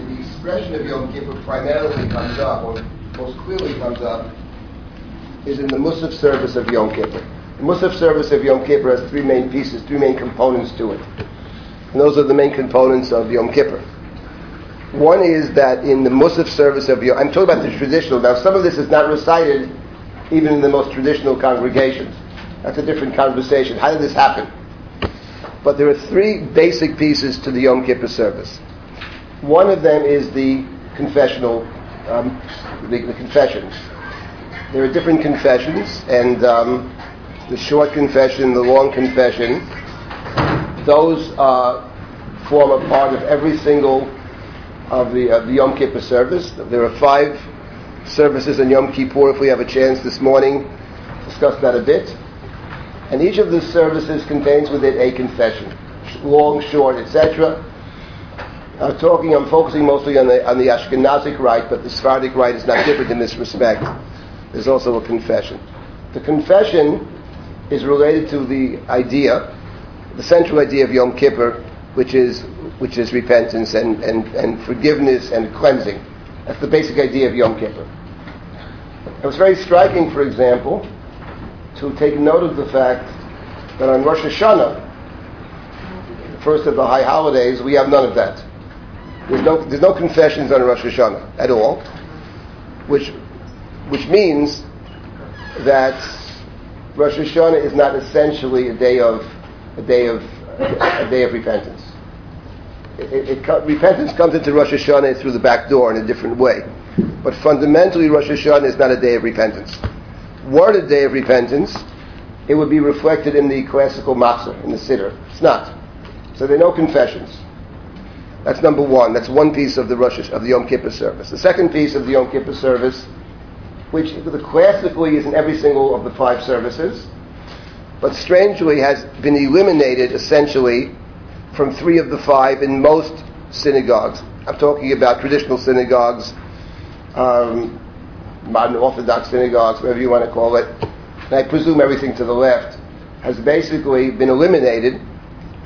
the expression of Yom Kippur primarily comes up, or most clearly comes up, is in the Musaf service of Yom Kippur. The Musaf service of Yom Kippur has three main pieces, three main components to it. And those are the main components of Yom Kippur. One is that in the Musaf service of Yom, I'm talking about the traditional. Now, some of this is not recited even in the most traditional congregations. That's a different conversation. How did this happen? But there are three basic pieces to the Yom Kippur service. One of them is the confessional, um, the, the, confessions. There are different confessions, and um, the short confession, the long confession, those uh, form a part of every single of the, the Yom Kippur service. There are five services in Yom Kippur. If we have a chance this morning, discuss that a bit. And each of the services contains within a confession, long, short, etc. I'm talking, I'm focusing mostly on the, on the Ashkenazic rite, but the Sephardic rite is not different in this respect. There's also a confession. The confession is related to the idea, the central idea of Yom Kippur, which is, which is repentance and, and, and forgiveness and cleansing. That's the basic idea of Yom Kippur. It was very striking, for example, to take note of the fact that on Rosh Hashanah, the first of the high holidays, we have none of that. There's no, there's no confessions on Rosh Hashanah at all, which, which means that Rosh Hashanah is not essentially a day of, a day of, a day of repentance. It, it, it, repentance comes into Rosh Hashanah through the back door in a different way. But fundamentally, Rosh Hashanah is not a day of repentance were it a day of repentance, it would be reflected in the classical matzah, in the siddur. It's not. So there are no confessions. That's number one. That's one piece of the Rosh of the Yom Kippur service. The second piece of the Yom Kippur service, which classically is in every single of the five services, but strangely has been eliminated essentially from three of the five in most synagogues. I'm talking about traditional synagogues, um, modern Orthodox synagogues, whatever you want to call it, and I presume everything to the left, has basically been eliminated,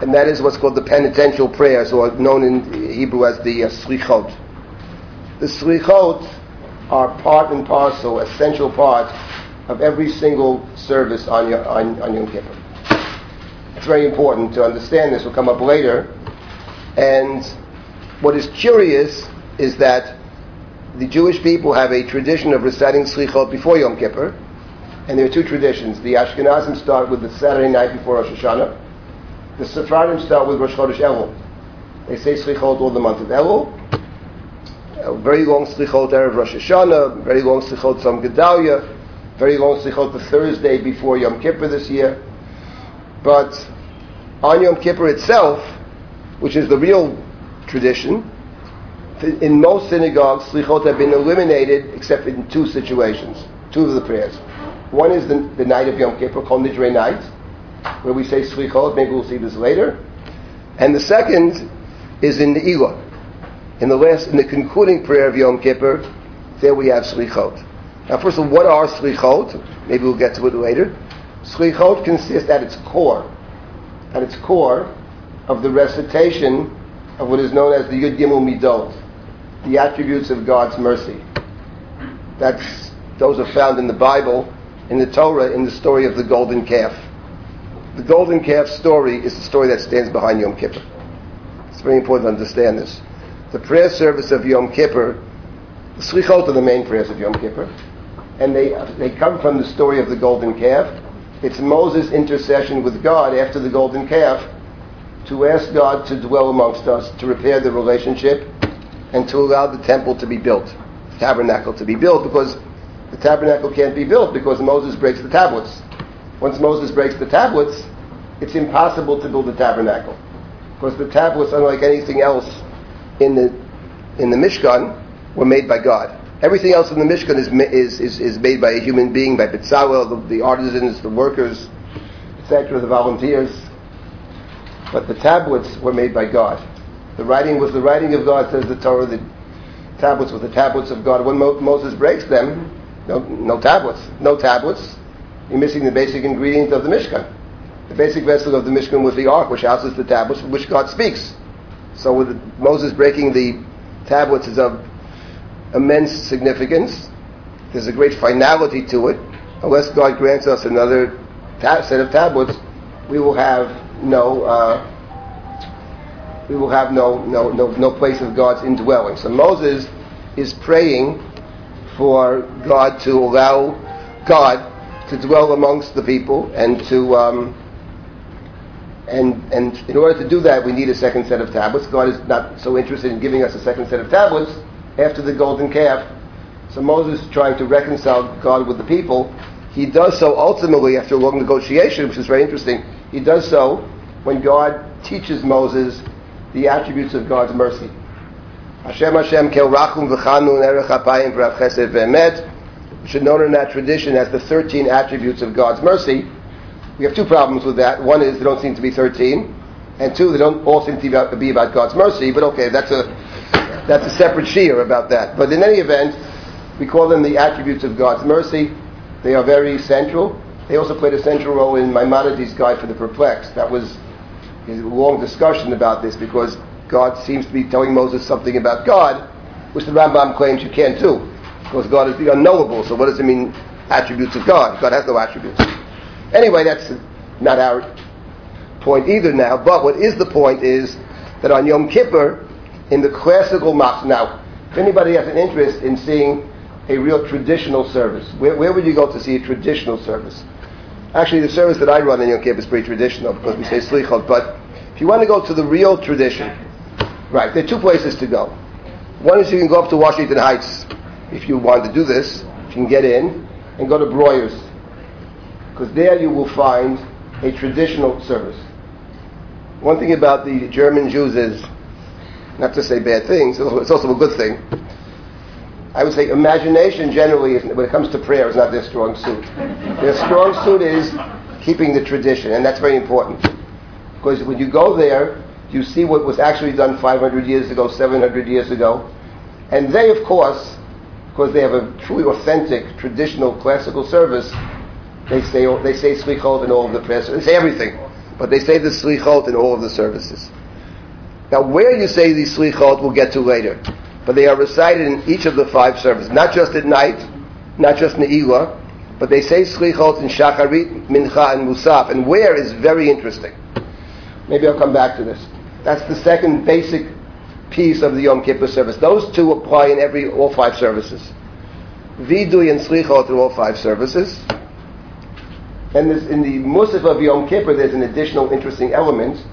and that is what's called the penitential prayers, or known in Hebrew as the uh, slichot. The slichot are part and parcel, essential part of every single service on, on, on Yom Kippur. It's very important to understand this. It will come up later. And what is curious is that the Jewish people have a tradition of reciting Slichot before Yom Kippur, and there are two traditions. The Ashkenazim start with the Saturday night before Rosh Hashanah. The Sephardim start with Rosh Chodesh Elul. They say Slichot all the month of Elul. A very long Slichot Erev Rosh Hashanah, very long Slichot Tzom Gedalia, very long Slichot the Thursday before Yom Kippur this year. But on Yom Kippur itself, which is the real tradition, in most synagogues, slichot have been eliminated except in two situations, two of the prayers. One is the, the night of Yom Kippur, called Nidre night, where we say slichot. Maybe we'll see this later. And the second is in the Ne'ilah. In the last, in the concluding prayer of Yom Kippur, there we have slichot. Now, first of all, what are slichot? Maybe we'll get to it later. Slichot consists at its core, at its core, of the recitation of what is known as the Yud Gimel Midot, the attributes of God's mercy. That's, those are found in the Bible, in the Torah, in the story of the golden calf. The golden calf story is the story that stands behind Yom Kippur. It's very important to understand this. The prayer service of Yom Kippur, the Slichot are the main prayers of Yom Kippur, and they, they come from the story of the golden calf. It's Moses' intercession with God after the golden calf to ask God to dwell amongst us, to repair the relationship, and to allow the temple to be built, the tabernacle to be built, because the tabernacle can't be built because Moses breaks the tablets. Once Moses breaks the tablets, it's impossible to build the tabernacle. Because the tablets, unlike anything else in the, in the Mishkan, were made by God. Everything else in the Mishkan is, is, is, is made by a human being, by Betzalel, the, the artisans, the workers, etc., the volunteers. But the tablets were made by God. The writing was the writing of God, says the Torah. The tablets were the tablets of God. When Mo- Moses breaks them, no, no tablets. No tablets. You're missing the basic ingredient of the Mishkan. The basic vessel of the Mishkan was the ark, which houses the tablets from which God speaks. So with Moses breaking the tablets is of immense significance. There's a great finality to it. Unless God grants us another ta- set of tablets, we will have no uh, we will have no, no, no, no place of God's indwelling. So Moses is praying for God to allow God to dwell amongst the people and to um, and and in order to do that we need a second set of tablets. God is not so interested in giving us a second set of tablets after the golden calf. So Moses is trying to reconcile God with the people. He does so ultimately after a long negotiation, which is very interesting. He does so when God teaches Moses the attributes of God's mercy. Hashem Hashem kel rachum v'chanun erech apayim v'rav chesed v'emet, which are known in that tradition as the 13 attributes of God's mercy. We have two problems with that. One is they don't seem to be 13, and two, they don't all seem to be about God's mercy, but okay, that's a, that's a separate shiur about that. But in any event, we call them the attributes of God's mercy. They are very central. They also played a central role in Maimonides' Guide for the Perplexed. That was a long discussion about this because God seems to be telling Moses something about God, which the Rambam claims you can't do, because God is the unknowable. So what does it mean, attributes of God? God has no attributes. Anyway, that's not our point either now. But what is the point is that on Yom Kippur, in the classical Mach, now, if anybody has an interest in seeing a real traditional service, where, where would you go to see a traditional service? Actually, the service that I run in Yom Kippur is pretty traditional because we say Slichot. But if you want to go to the real tradition, right, there are two places to go. One is you can go up to Washington Heights if you want to do this. You can get in and go to Breuer's because there you will find a traditional service. One thing about the German Jews is, not to say bad things, it's also a good thing. I would say imagination generally, is, when it comes to prayer, is not their strong suit. Their strong suit is keeping the tradition, and that's very important. Because when you go there, you see what was actually done 500 years ago, 700 years ago. And they, of course, because they have a truly authentic, traditional, classical service, they say, they say slichot in all of the prayers. They say everything. But they say the slichot in all of the services. Now, where you say these slichot, we'll get to later but they are recited in each of the five services, not just at night, not just Ne'ilah, but they say Slichot in Shacharit, Mincha, and Musaf, and where is very interesting. Maybe I'll come back to this. That's the second basic piece of the Yom Kippur service. Those two apply in every all five services. Vidui and Slichot in all five services. And in the Musaf of Yom Kippur, there's an additional interesting element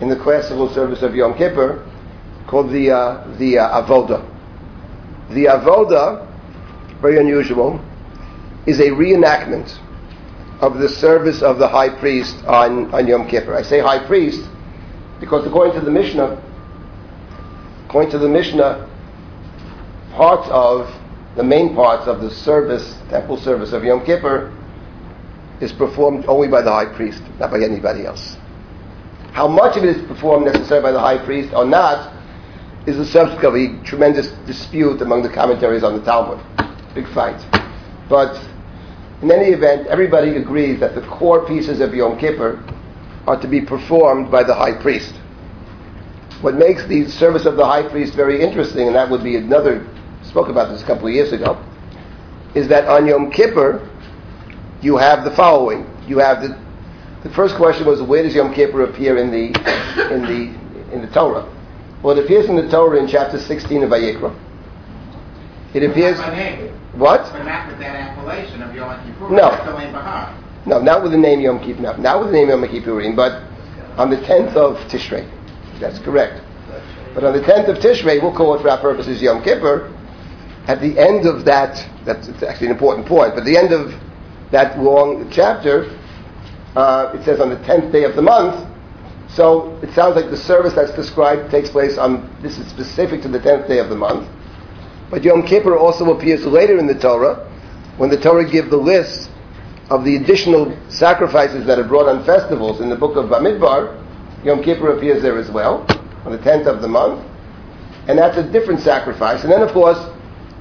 in the classical service of Yom Kippur, called the uh, the uh, avoda. The avoda, very unusual, is a reenactment of the service of the high priest on, on Yom Kippur. I say high priest because according to the Mishnah, according to the Mishnah, parts of the main parts of the service, temple service of Yom Kippur, is performed only by the high priest, not by anybody else. How much of it is performed necessarily by the high priest or not is a tremendous dispute among the commentaries on the Talmud. Big fight. But in any event, everybody agrees that the core pieces of Yom Kippur are to be performed by the high priest. What makes the service of the high priest very interesting, and that would be another, spoke about this a couple of years ago, is that on Yom Kippur, you have the following. You have the, the first question was, where does Yom Kippur appear in the, in the, in the Torah? Well, it appears in the Torah in chapter 16 of Vayikra. It appears. What? But not with that appellation of Yom Kippur. No. No, not with the name Yom Kippur. No, not with the name Yom Kippurim, but on the 10th of Tishrei. That's correct. But on the 10th of Tishrei, we'll call it for our purposes Yom Kippur. At the end of that, that's actually an important point, but at the end of that long chapter, uh, it says on the 10th day of the month, so it sounds like the service that's described takes place on, this is specific to the 10th day of the month. But Yom Kippur also appears later in the Torah, when the Torah gives the list of the additional sacrifices that are brought on festivals in the book of Bamidbar. Yom Kippur appears there as well, on the 10th of the month. And that's a different sacrifice. And then, of course,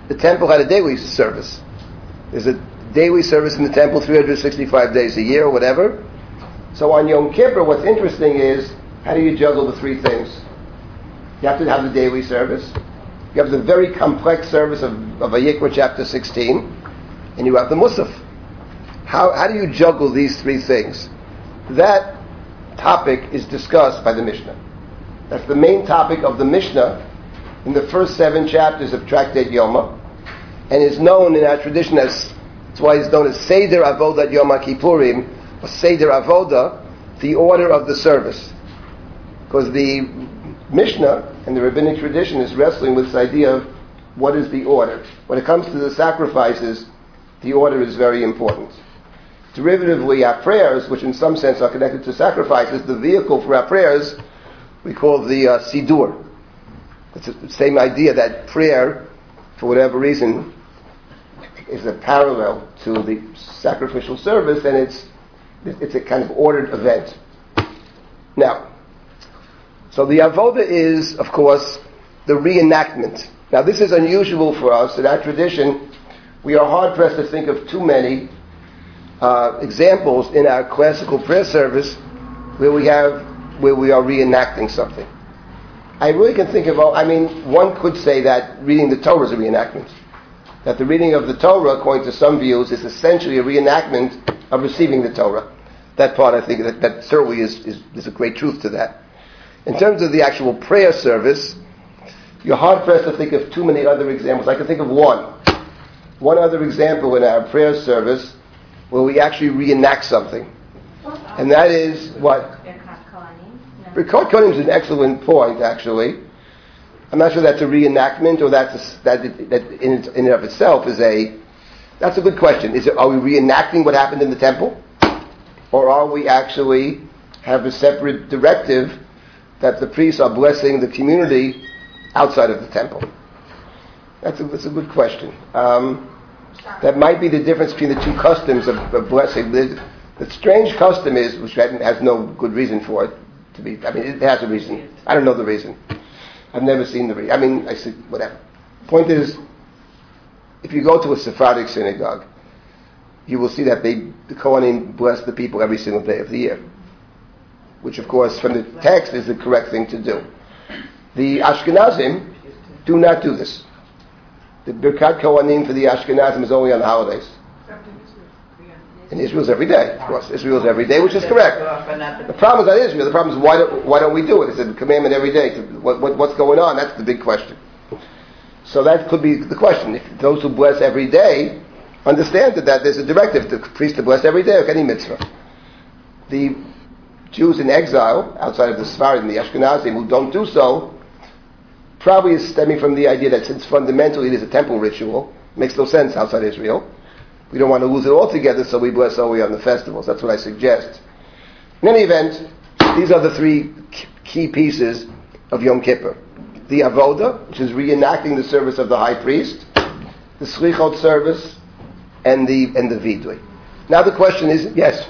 the temple had a daily service. There's a daily service in the temple 365 days a year or whatever. So on Yom Kippur, what's interesting is how do you juggle the three things? You have to have the daily service. You have the very complex service of, of Vayikra chapter 16, and you have the Musaf. How, how do you juggle these three things? That topic is discussed by the Mishnah. That's the main topic of the Mishnah in the first seven chapters of Tractate Yoma, and is known in our tradition as, that's why it's known as Seder Avodah Yom Kippurim, or Seder Avodah, the order of the service. Because the Mishnah and the rabbinic tradition is wrestling with this idea of what is the order. When it comes to the sacrifices, the order is very important. Derivatively, our prayers, which in some sense are connected to sacrifices, the vehicle for our prayers, we call the uh, Sidur. It's the same idea that prayer, for whatever reason, is a parallel to the sacrificial service, and it's it's a kind of ordered event. Now, so the avoda is, of course, the reenactment. Now, this is unusual for us. In our tradition, we are hard pressed to think of too many uh, examples in our classical prayer service where we have where we are reenacting something. I really can think of. I mean, one could say that reading the Torah is a reenactment. That the reading of the Torah, according to some views, is essentially a reenactment of receiving the Torah. That part, I think, that, that certainly is, is, is a great truth to that. In terms of the actual prayer service, you're hard pressed to think of too many other examples. I can think of one. One other example in our prayer service where we actually reenact something. And that is what? Birkat Kohanim is an excellent point, actually. I'm not sure that's a reenactment or that's a, that, that in, in and of itself is a. That's a good question. Is it, are we reenacting what happened in the temple? Or are we actually have a separate directive that the priests are blessing the community outside of the temple? That's a, that's a good question. Um, that might be the difference between the two customs of, of blessing. The, the, strange custom is, which has no good reason for it to be. I mean, it has a reason. I don't know the reason. I've never seen the reason. I mean, I see whatever. Point is, if you go to a Sephardic synagogue, you will see that they, the Kohanim bless the people every single day of the year. Which, of course, from the text is the correct thing to do. The Ashkenazim do not do this. The Birkat Kohanim for the Ashkenazim is only on the holidays. In Israel's every day, of course. Israel's every day, which is correct. The problem is not Israel. The problem is why don't, why don't we do it? It's a commandment every day. What, what, what's going on? That's the big question. So that could be the question. If those who bless every day understand that, that there's a directive to priests to bless every day of any mitzvah. The Jews in exile outside of the and the Ashkenazim who don't do so probably is stemming from the idea that since fundamentally it is a temple ritual, makes no sense outside Israel. We don't want to lose it altogether, so we bless only on the festivals. That's what I suggest. In any event, these are the three key pieces of Yom Kippur. The Avoda, which is reenacting the service of the high priest, the Slichot service, and the and the Vidui. Now the question is, yes.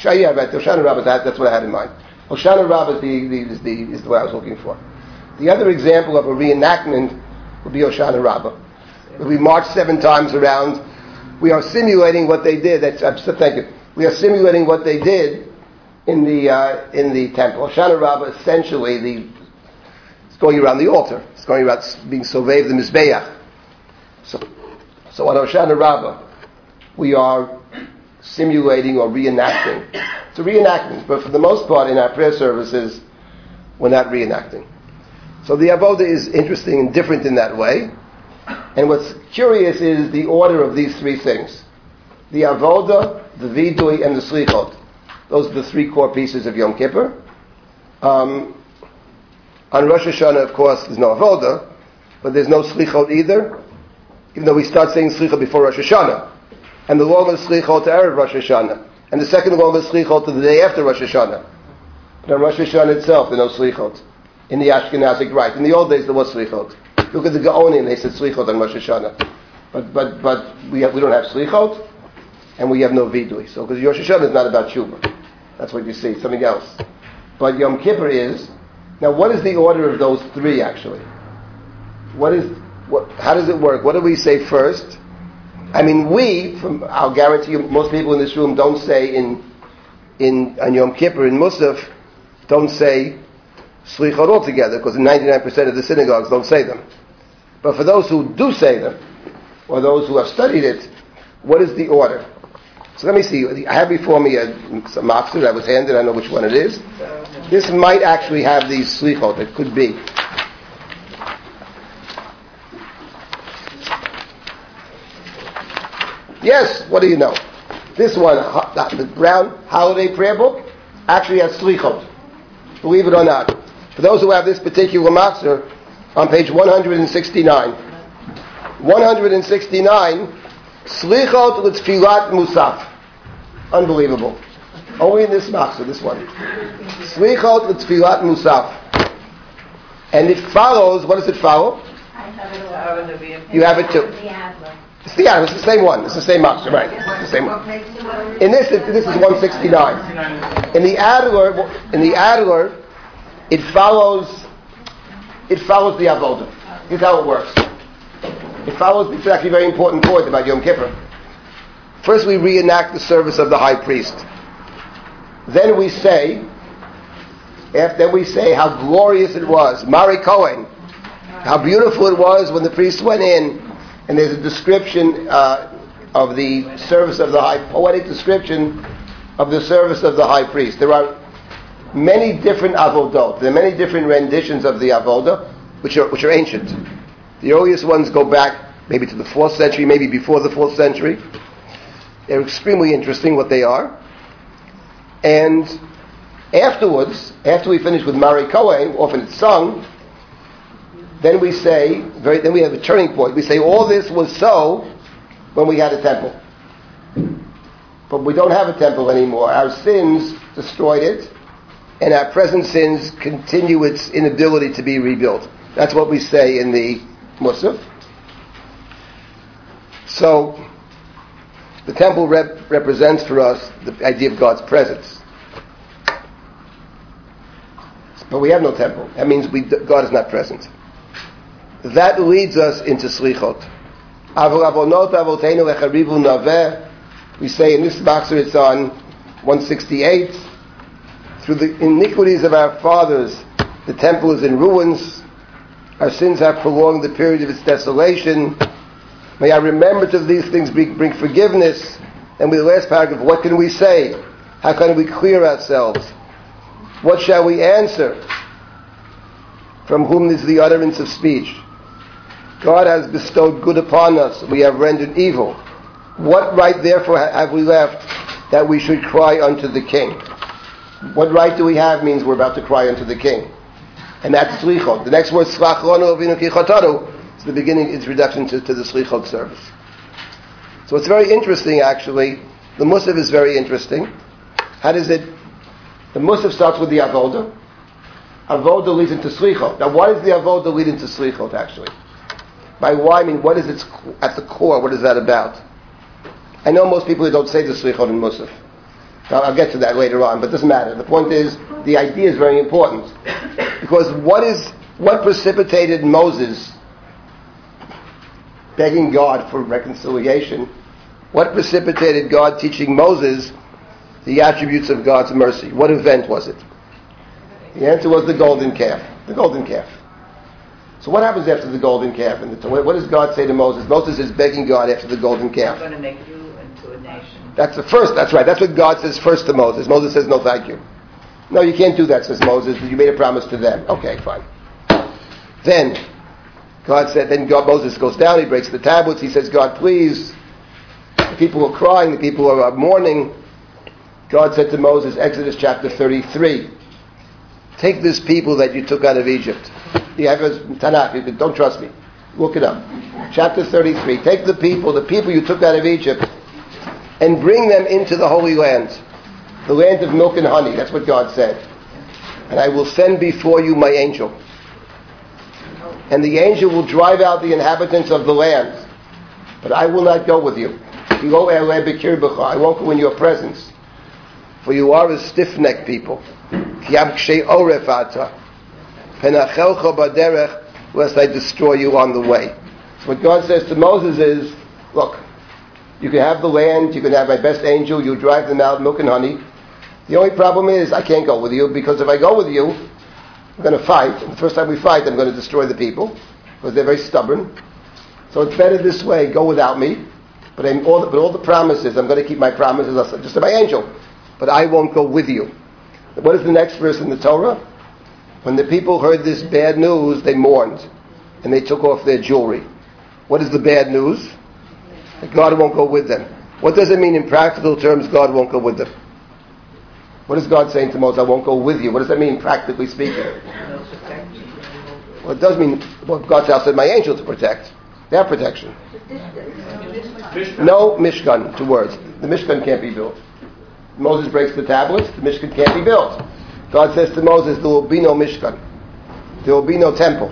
Yeah, right. Hoshana Rabbah, that, that's what I had in mind. Hoshana Rabbah is the, the, is, the, is the way I was looking for. The other example of a reenactment would be Hoshana Rabbah. We march seven times around. We are simulating what they did. That's, uh, thank you. We are simulating what they did in the uh, in the temple. Hoshana Rabbah essentially the it's going around the altar. It's going around being Sovev the Mizbeach. So, so on Hoshana Rabbah, we are simulating or reenacting. It's a reenactment, but for the most part in our prayer services, we're not reenacting. So the avoda is interesting and different in that way. And what's curious is the order of these three things. The avoda, the vidui, and the slichot. Those are the three core pieces of Yom Kippur. Um, on Rosh Hashanah, of course, there's no avoda, but there's no slichot either, even though we start saying slichot before Rosh Hashanah. And the longest slichot to Erev Rosh Hashanah. And the second longest slichot to the day after Rosh Hashanah. But on Rosh Hashanah itself, there are no slichot. In the Ashkenazic rite. In the old days, there was slichot. Look at the Gaonim, they said slichot on Rosh Hashanah. But, but, but we, have, we don't have slichot, and we have no vidui. So, because Rosh Hashanah is not about tshuva. That's what you see, something else. But Yom Kippur is, now what is the order of those three actually? What is, what, how does it work? What do we say first? I mean, we, from, I'll guarantee you, most people in this room don't say in, in, on Yom Kippur, in Musaf, don't say slichot altogether, because 99% of the synagogues don't say them. But for those who do say them, or those who have studied it, what is the order? So let me see. I have before me a, a machzor that was handed. I don't know which one it is. This might actually have these slichot. It could be. Yes, what do you know? This one, the brown holiday prayer book, actually has slichot. Believe it or not. For those who have this particular machzor, on page 169. 169, slichot l'tfilat musaf. Unbelievable. Only in this machzor, this one. Slichot l'tfilat musaf. And it follows, what does it follow? You have it too. It's the. It's the same one. It's the same machzor, right? It's the same one. In this, this is 169. In the Adler, in the Adler, it follows. It follows the avoda. Here's how it works. It follows. It's actually very important point about Yom Kippur. First, we reenact the service of the high priest. Then we say, after we say how glorious it was, Mareh Kohen, how beautiful it was when the priest went in and there's a description uh, of the service of the high, poetic description of the service of the high priest. There are many different avodot. There are many different renditions of the avodah, which are which are ancient. The earliest ones go back maybe to the fourth century, maybe before the fourth century. They're extremely interesting what they are. And afterwards, after we finish with Mareh Kohen, often it's sung, then we say, very, then we have a turning point. We say all this was so when we had a temple. But we don't have a temple anymore. Our sins destroyed it, and our present sins continue its inability to be rebuilt. That's what we say in the Musaf. So, the temple rep- represents for us the idea of God's presence. But we have no temple. That means we, God is not present. That leads us into slichot. We say in this machzor it's on 168. Through the iniquities of our fathers, the temple is in ruins. Our sins have prolonged the period of its desolation. May I remember to these things bring forgiveness. And with the last paragraph, what can we say? How can we clear ourselves? What shall we answer? From whom is the utterance of speech? God has bestowed good upon us. We have rendered evil. What right therefore have we left that we should cry unto the king? What right do we have means we're about to cry unto the king. And that's slichot. The next word, slach is the beginning, introduction to, to the slichot service. So it's very interesting actually. The Musaf is very interesting. How does it, the Musaf starts with the Avoda. Avoda leads into Slichot. Now why does the Avoda lead into Slichot actually? By why, I mean, what is its, at the core, what is that about? I know most people who don't say the Slichot in Musaf. Now, I'll get to that later on, but it doesn't matter. The point is, the idea is very important. Because what is, what precipitated Moses begging God for reconciliation? What precipitated God teaching Moses the attributes of God's mercy? What event was it? The answer was the golden calf. The golden calf. So what happens after the golden calf? And what does God say to Moses? Moses is begging God after the golden calf. I'm going to make you into a nation. That's the first. That's right. That's what God says first to Moses. Moses says, "No, thank you." No, you can't do that, says Moses. You made a promise to them. Okay, fine. Then God said. Then God, Moses goes down. He breaks the tablets. He says, "God, please." The people are crying. The people are mourning. God said to Moses, Exodus chapter 33, Take this people that you took out of Egypt you have a Tanakh. You can, don't trust me. Look it up. Chapter 33. Take the people, the people you took out of Egypt, and bring them into the Holy Land, the land of milk and honey. That's what God said. And I will send before you my angel. And the angel will drive out the inhabitants of the land. But I will not go with you. I won't go in your presence. For you are a stiff-necked people lest I destroy you on the way. So what God says to Moses is, look, you can have the land, you can have my best angel, you drive them out, milk and honey. The only problem is I can't go with you because if I go with you, we're going to fight. And the first time we fight, I'm going to destroy the people because they're very stubborn. So it's better this way. Go without me. But, all the, but all the promises, I'm going to keep my promises just to my angel. But I won't go with you. What is the next verse in the Torah? When the people heard this bad news, they mourned and they took off their jewelry. What is the bad news? That God won't go with them. What does it mean in practical terms, God won't go with them? What is God saying to Moses, I won't go with you? What does that mean, practically speaking? Well, it does mean, well, God said my angel to protect. Their protection. No Mishkan, two words. The Mishkan can't be built. Moses breaks the tablets, the Mishkan can't be built. God says to Moses, there will be no Mishkan. There will be no temple.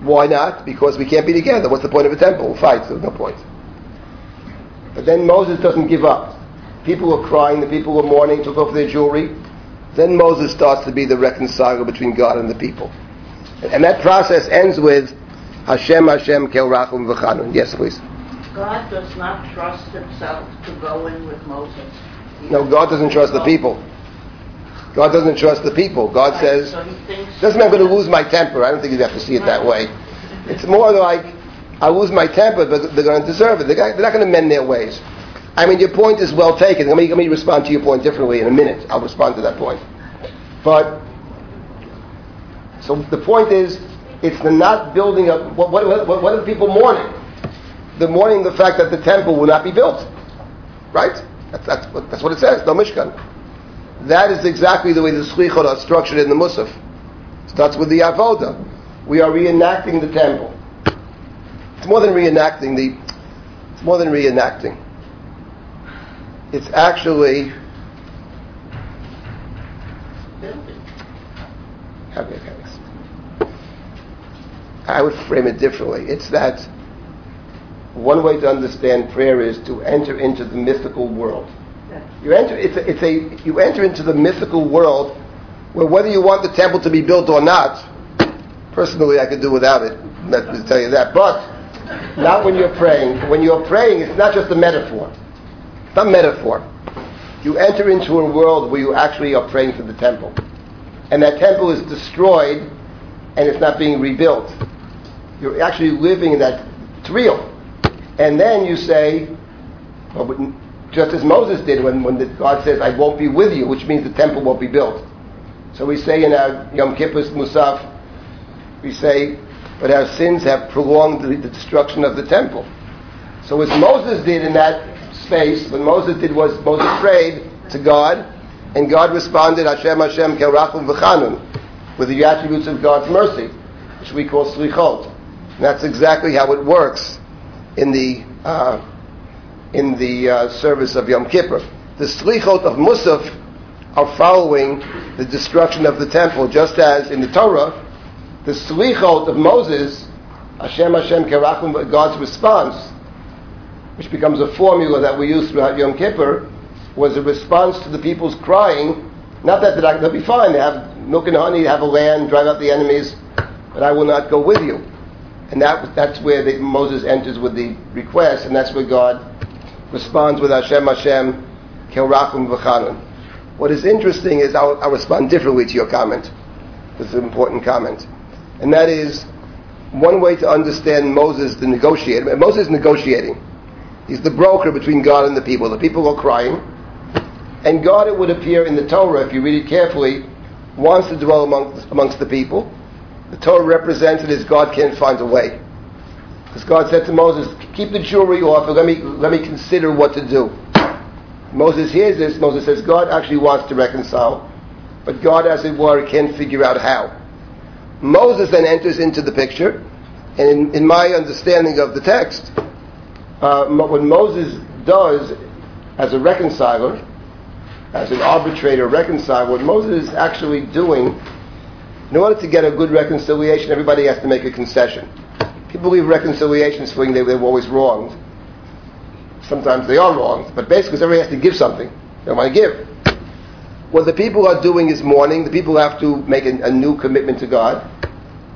Why not? Because we can't be together. What's the point of a temple? We'll fight, so there's no point. But then Moses doesn't give up. People were crying, the people were mourning, took off their jewelry. Then Moses starts to be the reconciler between God and the people. And that process ends with Hashem, Hashem, Kel Rachum V'chanun. Yes, please. God does not trust himself to go in with Moses. He No, God doesn't trust the people. God doesn't trust the people. God Right, says, so doesn't mean I'm going to lose my temper. I don't think you have to see it that way. It's more like, I lose my temper, but they're going to deserve it. They're not- they're not going to mend their ways. I mean, your point is well taken. Let me, let me respond to your point differently in a minute. I'll respond to that point. But, so the point is, it's the not building up, what, what, what, what are the people mourning? They're mourning the fact that the temple will not be built. Right? That's, that's, what, that's what it says, no Mishkan. That is exactly the way the Slichot are structured in the Musaf. Starts with the Avoda. We are reenacting the temple. It's more than reenacting the. It's more than reenacting. It's actually. How can? I would frame it differently. It's that one way to understand prayer is to enter into the mythical world. You enter, it's a, it's a, you enter into the mythical world where whether you want the temple to be built or not, personally I could do without it, let me tell you that, but not when you're praying. When you're praying, it's not just a metaphor. It's not metaphor. You enter into a world where you actually are praying for the temple. And that temple is destroyed and it's not being rebuilt. You're actually living in that, it's real. And then you say, well, just as Moses did when, when the, God says, I won't be with you, which means the temple won't be built. So we say in our Yom Kippur's Musaf, we say, but our sins have prolonged the, the destruction of the temple. So as Moses did in that space, what Moses did was Moses prayed to God, and God responded, Hashem, Hashem, Kerachum V'chanun, with the attributes of God's mercy, which we call Slichot. And that's exactly how it works in the uh, in the uh, service of Yom Kippur. The Slichot of Musaf are following the destruction of the temple, just as in the Torah, the Slichot of Moses, Hashem Hashem Kerachum, God's response, which becomes a formula that we use throughout Yom Kippur, was a response to the people's crying, not that they'll be fine, they have milk and honey, they have a land, drive out the enemies, but I will not go with you. And that, that's where the, Moses enters with the request, and that's where God responds with Hashem Hashem, Kerachum V'chanun. What is interesting is I'll, I'll respond differently to your comment. This is an important comment. And that is one way to understand Moses, the negotiator. Moses is negotiating. He's the broker between God and the people. The people are crying. And God, it would appear in the Torah, if you read it carefully, wants to dwell amongst, amongst the people. The Torah represents it as God can't find a way. Because God said to Moses, keep the jewelry off and let me, let me consider what to do. Moses hears this. Moses says, God actually wants to reconcile. But God, as it were, can't figure out how. Moses then enters into the picture. And in, in my understanding of the text, uh, what Moses does as a reconciler, as an arbitrator reconciler, what Moses is actually doing, in order to get a good reconciliation, everybody has to make a concession. People believe reconciliations feeling they, they were always wronged. Sometimes they are wronged, but basically everybody has to give something. They want to give. What the people are doing is mourning. The people have to make a, a new commitment to God.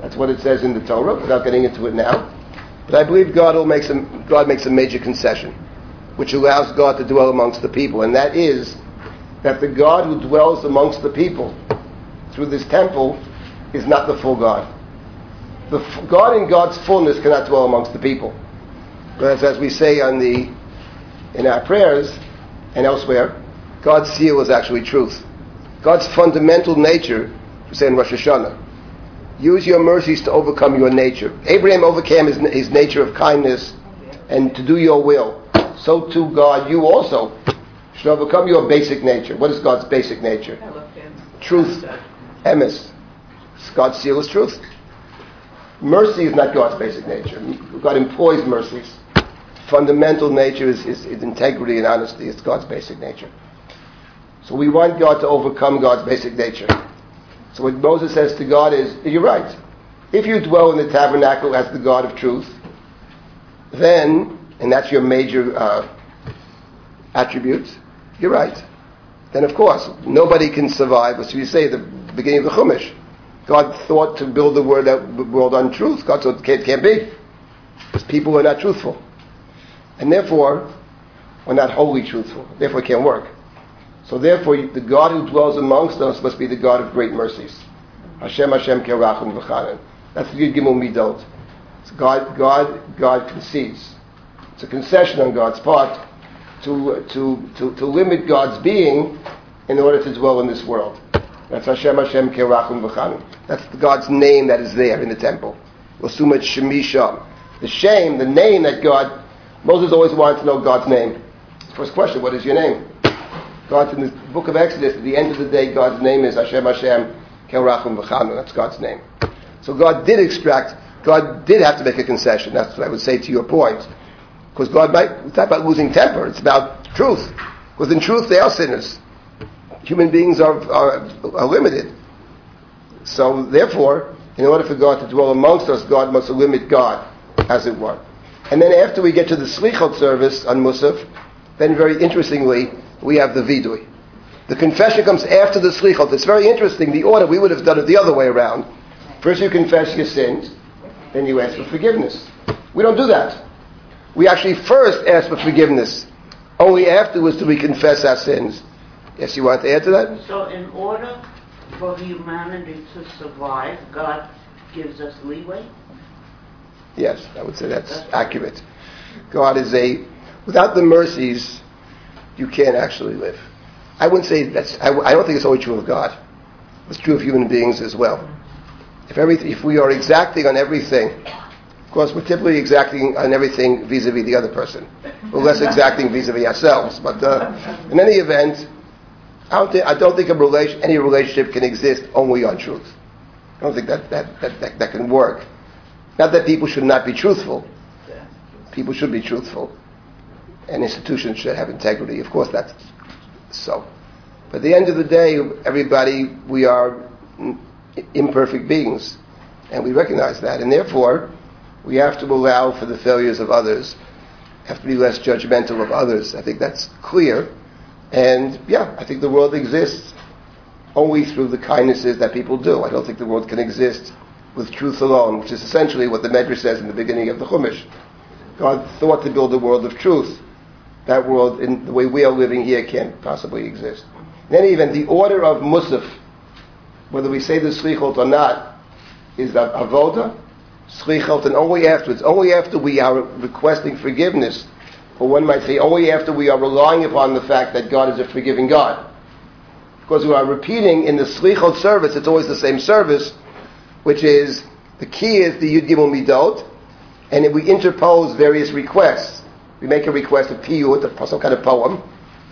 That's what it says in the Torah, without getting into it now. But I believe God will make some, God makes a major concession, which allows God to dwell amongst the people, and that is that the God who dwells amongst the people through this temple is not the full God. The God in God's fullness cannot dwell amongst the people. Whereas, as we say on the, in our prayers and elsewhere, God's seal is actually truth. God's fundamental nature, we say in Rosh Hashanah, use your mercies to overcome your nature. Abraham overcame his, his nature of kindness and to do your will. So too, God, you also should overcome your basic nature. What is God's basic nature? Truth. Emes. God's seal is truth. Mercy is not God's basic nature. God employs mercies. Fundamental nature is, is, is integrity and honesty. It's God's basic nature. So we want God to overcome God's basic nature. So what Moses says to God is, you're right. If you dwell in the tabernacle as the God of truth, then, and that's your major uh, attribute, you're right. Then of course, nobody can survive, as we say at the beginning of the Chumash. God thought to build the world, uh, world on truth. God said it can't be. Because people are not truthful. And therefore, we're not wholly truthful. Therefore it can't work. So therefore, the God who dwells amongst us must be the God of great mercies. Hashem Hashem kerachum v'chanan. That's the Yud Gimel Midot. God, God, God concedes. It's a concession on God's part to, uh, to, to, to limit God's being in order to dwell in this world. That's Hashem Hashem kerachum v'chanan. That's God's name that is there in the temple. Osumet Shemisha. The shame, the name that God, Moses always wanted to know God's name. First question, what is your name? God's in the book of Exodus, at the end of the day, God's name is Hashem Hashem Kerachum V'chanu. That's God's name. So God did extract, God did have to make a concession. That's what I would say to your point. Because God might, it's not about losing temper, it's about truth. Because in truth, they are sinners. Human beings are, are, are limited. So therefore, in order for God to dwell amongst us, God must limit God, as it were. And then after we get to the Slichot service on Musaf, then very interestingly, we have the vidui. The confession comes after the slichot. It's very interesting. The order we would have done it the other way around. First, you confess your sins, then you ask for forgiveness. We don't do that. We actually first ask for forgiveness. Only afterwards do we confess our sins. Yes, you want to add to that? So, in order for humanity to survive, God gives us leeway. Yes, I would say that's accurate. God is a without the mercies you can't actually live. I wouldn't say that's, I, I don't think it's only true of God. It's true of human beings as well. If, everything, if we are exacting on everything, of course, we're typically exacting on everything vis-a-vis the other person. We're less exacting vis-a-vis ourselves. But uh, in any event, I don't think, I don't think relation, any relationship can exist only on truth. I don't think that, that, that, that, that can work. Not that people should not be truthful. People should be truthful and institutions should have integrity. Of course, that's so. But at the end of the day, everybody, we are imperfect beings, and we recognize that, and therefore, we have to allow for the failures of others, have to be less judgmental of others. I think that's clear. And yeah, I think the world exists only through the kindnesses that people do. I don't think the world can exist with truth alone, which is essentially what the Medrash says in the beginning of the Chumash. God thought to build a world of truth that world in the way we are living here can't possibly exist. In any event, the order of Musaf, whether we say the Slichot or not, is that Avoda, Slichot, and only afterwards, only after we are requesting forgiveness, or one might say only after we are relying upon the fact that God is a forgiving God. Because we are repeating in the Slichot service, it's always the same service, which is, the key is the Yud Gimel Midot, and we interpose various requests we make a request of piyut, some kind of poem,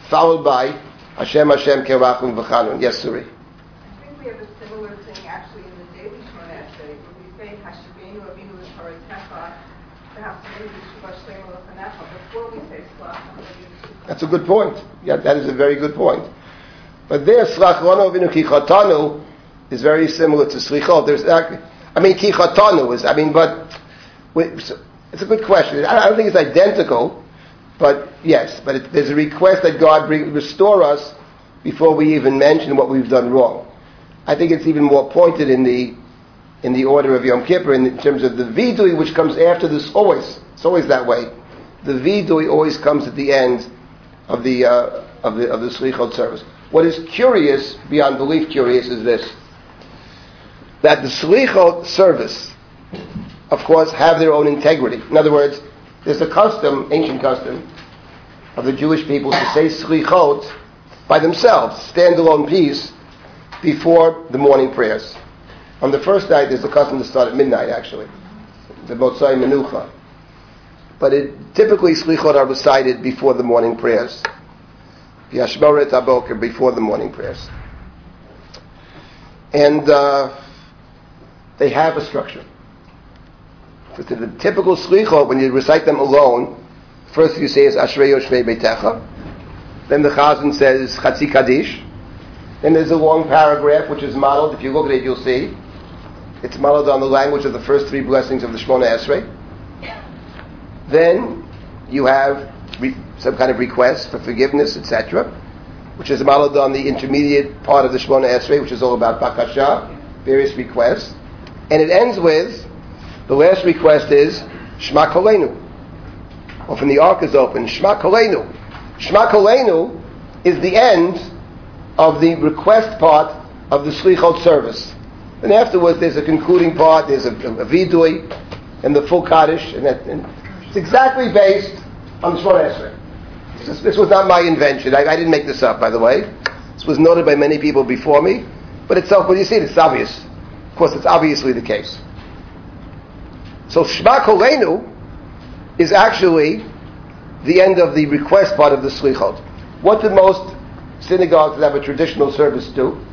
followed by Hashem Hashem Kerachum V'chanun. Yes, Suri. I think we have a similar thing actually in the daily Shemoneh Esrei, where we say Hashivenu Avinu L'Toratecha, before we say Slach That's a good point. Yeah, that is a very good point. But there, Avinu Kichatanu is very similar to Slichot. There's, I mean, Kichatanu is, I mean, but it's a good question. I don't think it's identical, but yes, but it, there's a request that God bring, restore us before we even mention what we've done wrong. I think it's even more pointed in the in the order of Yom Kippur in, terms of the vidui, which comes after this. Always, it's always that way. The vidui always comes at the end of the uh, of the of the slichot service. What is curious, beyond belief, curious, is this: that the slichot service, of course, have their own integrity. In other words, there's a custom, ancient custom, of the Jewish people to say slichot by themselves, standalone piece, before the morning prayers. On the first night, there's a custom to start at midnight, actually, the Motzai Menucha. But it, typically, slichot are recited before the morning prayers. Yashmoret Aboker, before the morning prayers. And uh, they have a structure. For the typical slichot, when you recite them alone, first you say is Ashrei Yoshvei Beitecha. Then the Chazan says Chatzi Kaddish. Then there's a long paragraph which is modeled. If you look at it, you'll see it's modeled on the language of the first three blessings of the Shemoneh Esrei. Then you have re- some kind of request for forgiveness, etc., which is modeled on the intermediate part of the Shemoneh Esrei, which is all about bakasha, various requests, and it ends with the last request is Shema Kolenu. Often the ark is open. Shema Kolenu. Shema Kolenu is the end of the request part of the Slichot service. And afterwards, there's a concluding part. There's a, a, a vidui and the full kaddish, and, that, and it's exactly based on the Esrei. This, this, was not my invention. I, I, didn't make this up, by the way. This was noted by many people before me. But itself, when you see it, it's obvious. Of course, it's obviously the case. So Shema Kolenu is actually the end of the request part of the Slichot. What do most synagogues that have a traditional service do?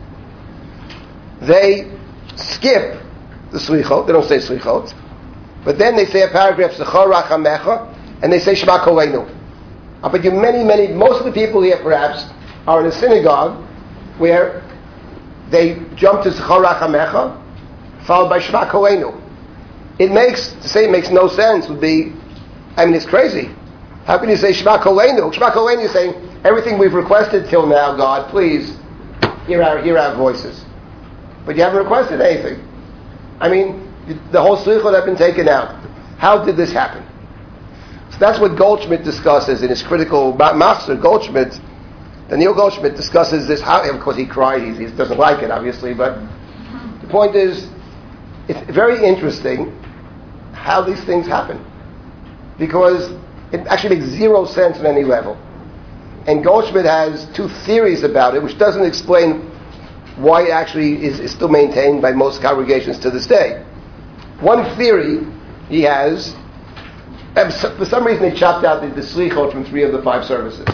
They skip the Slichot. They don't say Slichot. But then they say a paragraph, Zechor Rachamecha, and they say Shema Kolenu. I bet you many, many, most of the people here perhaps are in a synagogue where they jump to Zechor Rachamecha, followed by Shema Kolenu. It makes, to say it makes no sense would be, I mean, it's crazy. How can you say Shema Kolenu? Shema Kolenu is saying, everything we've requested till now, God, please, hear our, hear our voices. But you haven't requested anything. I mean, the whole slichot have been taken out. How did this happen? So that's what Goldschmidt discusses in his critical machzor. Goldschmidt, Daniel Goldschmidt discusses this. How, of course, he cried. He, he doesn't like it, obviously, but the point is, it's very interesting how these things happen because it actually makes zero sense on any level. And Goldschmidt has two theories about it, which doesn't explain why it actually is, is still maintained by most congregations to this day. One theory he has, for some reason they chopped out the, the slichot from three of the five services.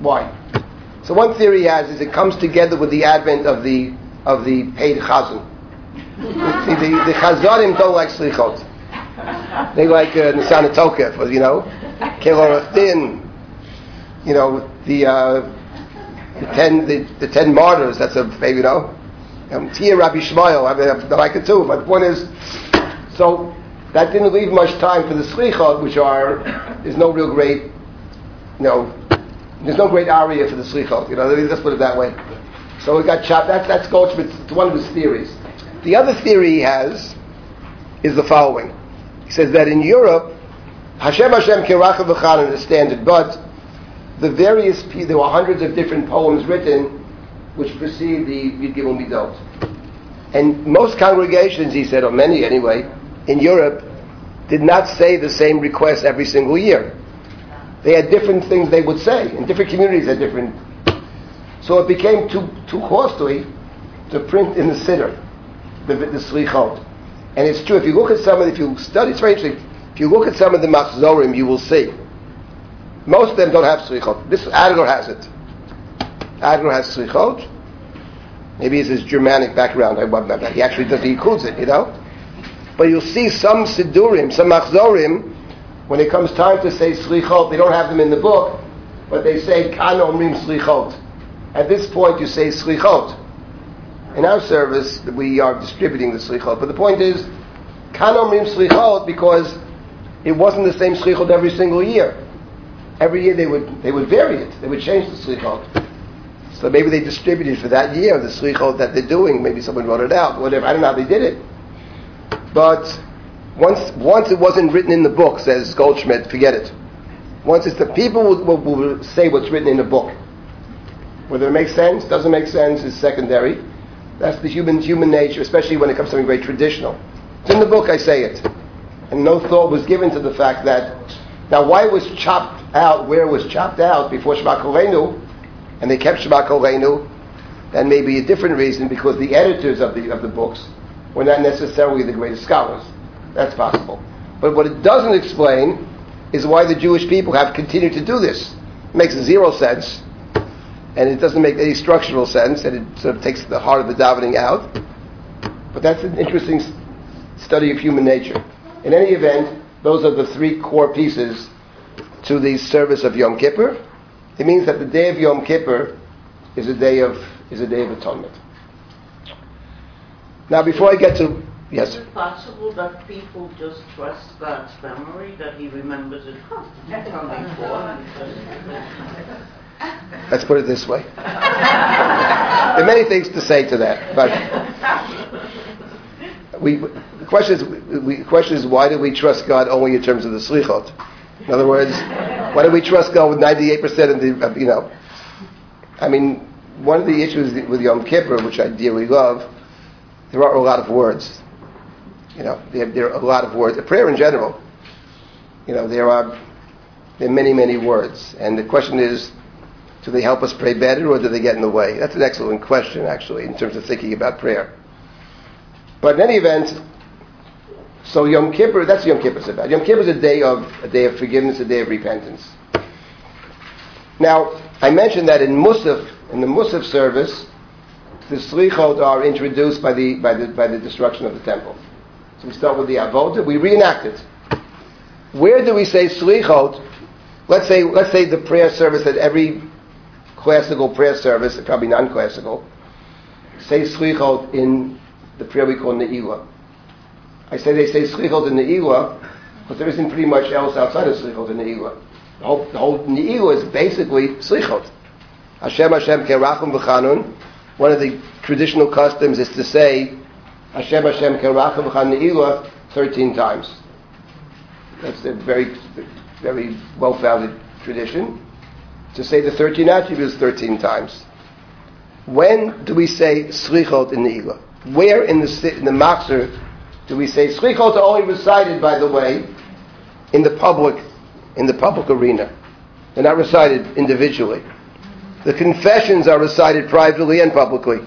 Why? So one theory he has is it comes together with the advent of the of the paid chazan. See, the, the chazanim don't like slichot. They like uh, Nisana Tokef, you know, Kelorachdin, you know, the, uh, the ten the, the ten martyrs. That's a you know. Um, Tia Rabbi Shmuel, I mean, I like it too. But the point is, so that didn't leave much time for the slichot, which are there's no real great, you know, there's no great aria for the slichot. You know, let's put it that way. So it got chopped. That's that's Goldschmidt's it's one of his theories. The other theory he has is the following. He says that in Europe, Hashem Hashem Kiracha V'chan is standard, but the various there were hundreds of different poems written which precede the Yud Gimel Midot. And most congregations, he said, or many anyway, in Europe, did not say the same request every single year. They had different things they would say, and different communities had different. So it became too too costly to print in the siddur, the, the slichot. And it's true, if you look at some of, if you study, it's very interesting, if you look at some of the machzorim, you will see. Most of them don't have slichot. This Adler has it. Adler has slichot. Maybe it's his Germanic background. He actually does, he includes it, you know. But you'll see some sidurim, some machzorim, when it comes time to say slichot, they don't have them in the book, but they say kan omrim slichot. At this point, you say slichot. In our service, we are distributing the slichot. But the point is, kan omrim slichot because it wasn't the same slichot every single year. Every year they would they would vary it. They would change the slichot. So maybe they distributed for that year the slichot that they're doing. Maybe someone wrote it out. Whatever. I don't know how they did it. But once once it wasn't written in the book, says Goldschmidt, forget it. Once it's the people will, will, will say what's written in the book. Whether it makes sense, doesn't make sense is secondary. That's the human human nature, especially when it comes to something very traditional. It's in the book, I say it. And no thought was given to the fact that, now why it was chopped out, where it was chopped out before Shema Koleinu, and they kept Shema that may be a different reason because the editors of the, of the books were not necessarily the greatest scholars. That's possible. But what it doesn't explain is why the Jewish people have continued to do this. It makes zero sense, and it doesn't make any structural sense, and it sort of takes the heart of the davening out. But that's an interesting study of human nature. In any event, those are the three core pieces to the service of Yom Kippur. It means that the day of Yom Kippur is a day of is a day of atonement. Now, before I get to yes, Is it possible that people just trust God's memory, that He remembers it from before? let's put it this way. there are many things to say to that, but we, the question is, we, the question is, why do we trust God only in terms of the slichot? In other words, why do we trust God with 98% of the, you know? I mean, one of the issues with Yom Kippur, which I dearly love, there are a lot of words. You know, there, there are a lot of words. Prayer in general, you know, there are there are many, many words, and the question is, do they help us pray better, or do they get in the way? That's an excellent question, actually, in terms of thinking about prayer. But in any event, so Yom Kippur, that's Yom Kippur is about. Yom Kippur is a day of a day of forgiveness, a day of repentance. Now, I mentioned that in Musaf, in the Musaf service, the Slichot are introduced by the, by the, by the destruction of the temple. So we start with the Avodah, we reenact it. Where do we say Slichot? Let's say, let's say the prayer service at every classical prayer service, probably non-classical, say Slichot in the prayer we call Ne'ilah. I say they say Slichot in Ne'ilah, but there isn't pretty much else outside of Slichot in Ne'ilah. The whole, the whole Ne'ilah is basically Slichot. Hashem Hashem Kerachum V'chanun. One of the traditional customs is to say Hashem Hashem Kerachum V'chanun Ne'ilah 13 times. That's a very, very well-founded tradition. To say the 13 attributes 13 times. When do we say Slichot in the Ne'ilah? Where in the, in the Machzor do we say Slichot are only recited, by the way, in the public, in the public arena. They're not recited individually. The confessions are recited privately and publicly.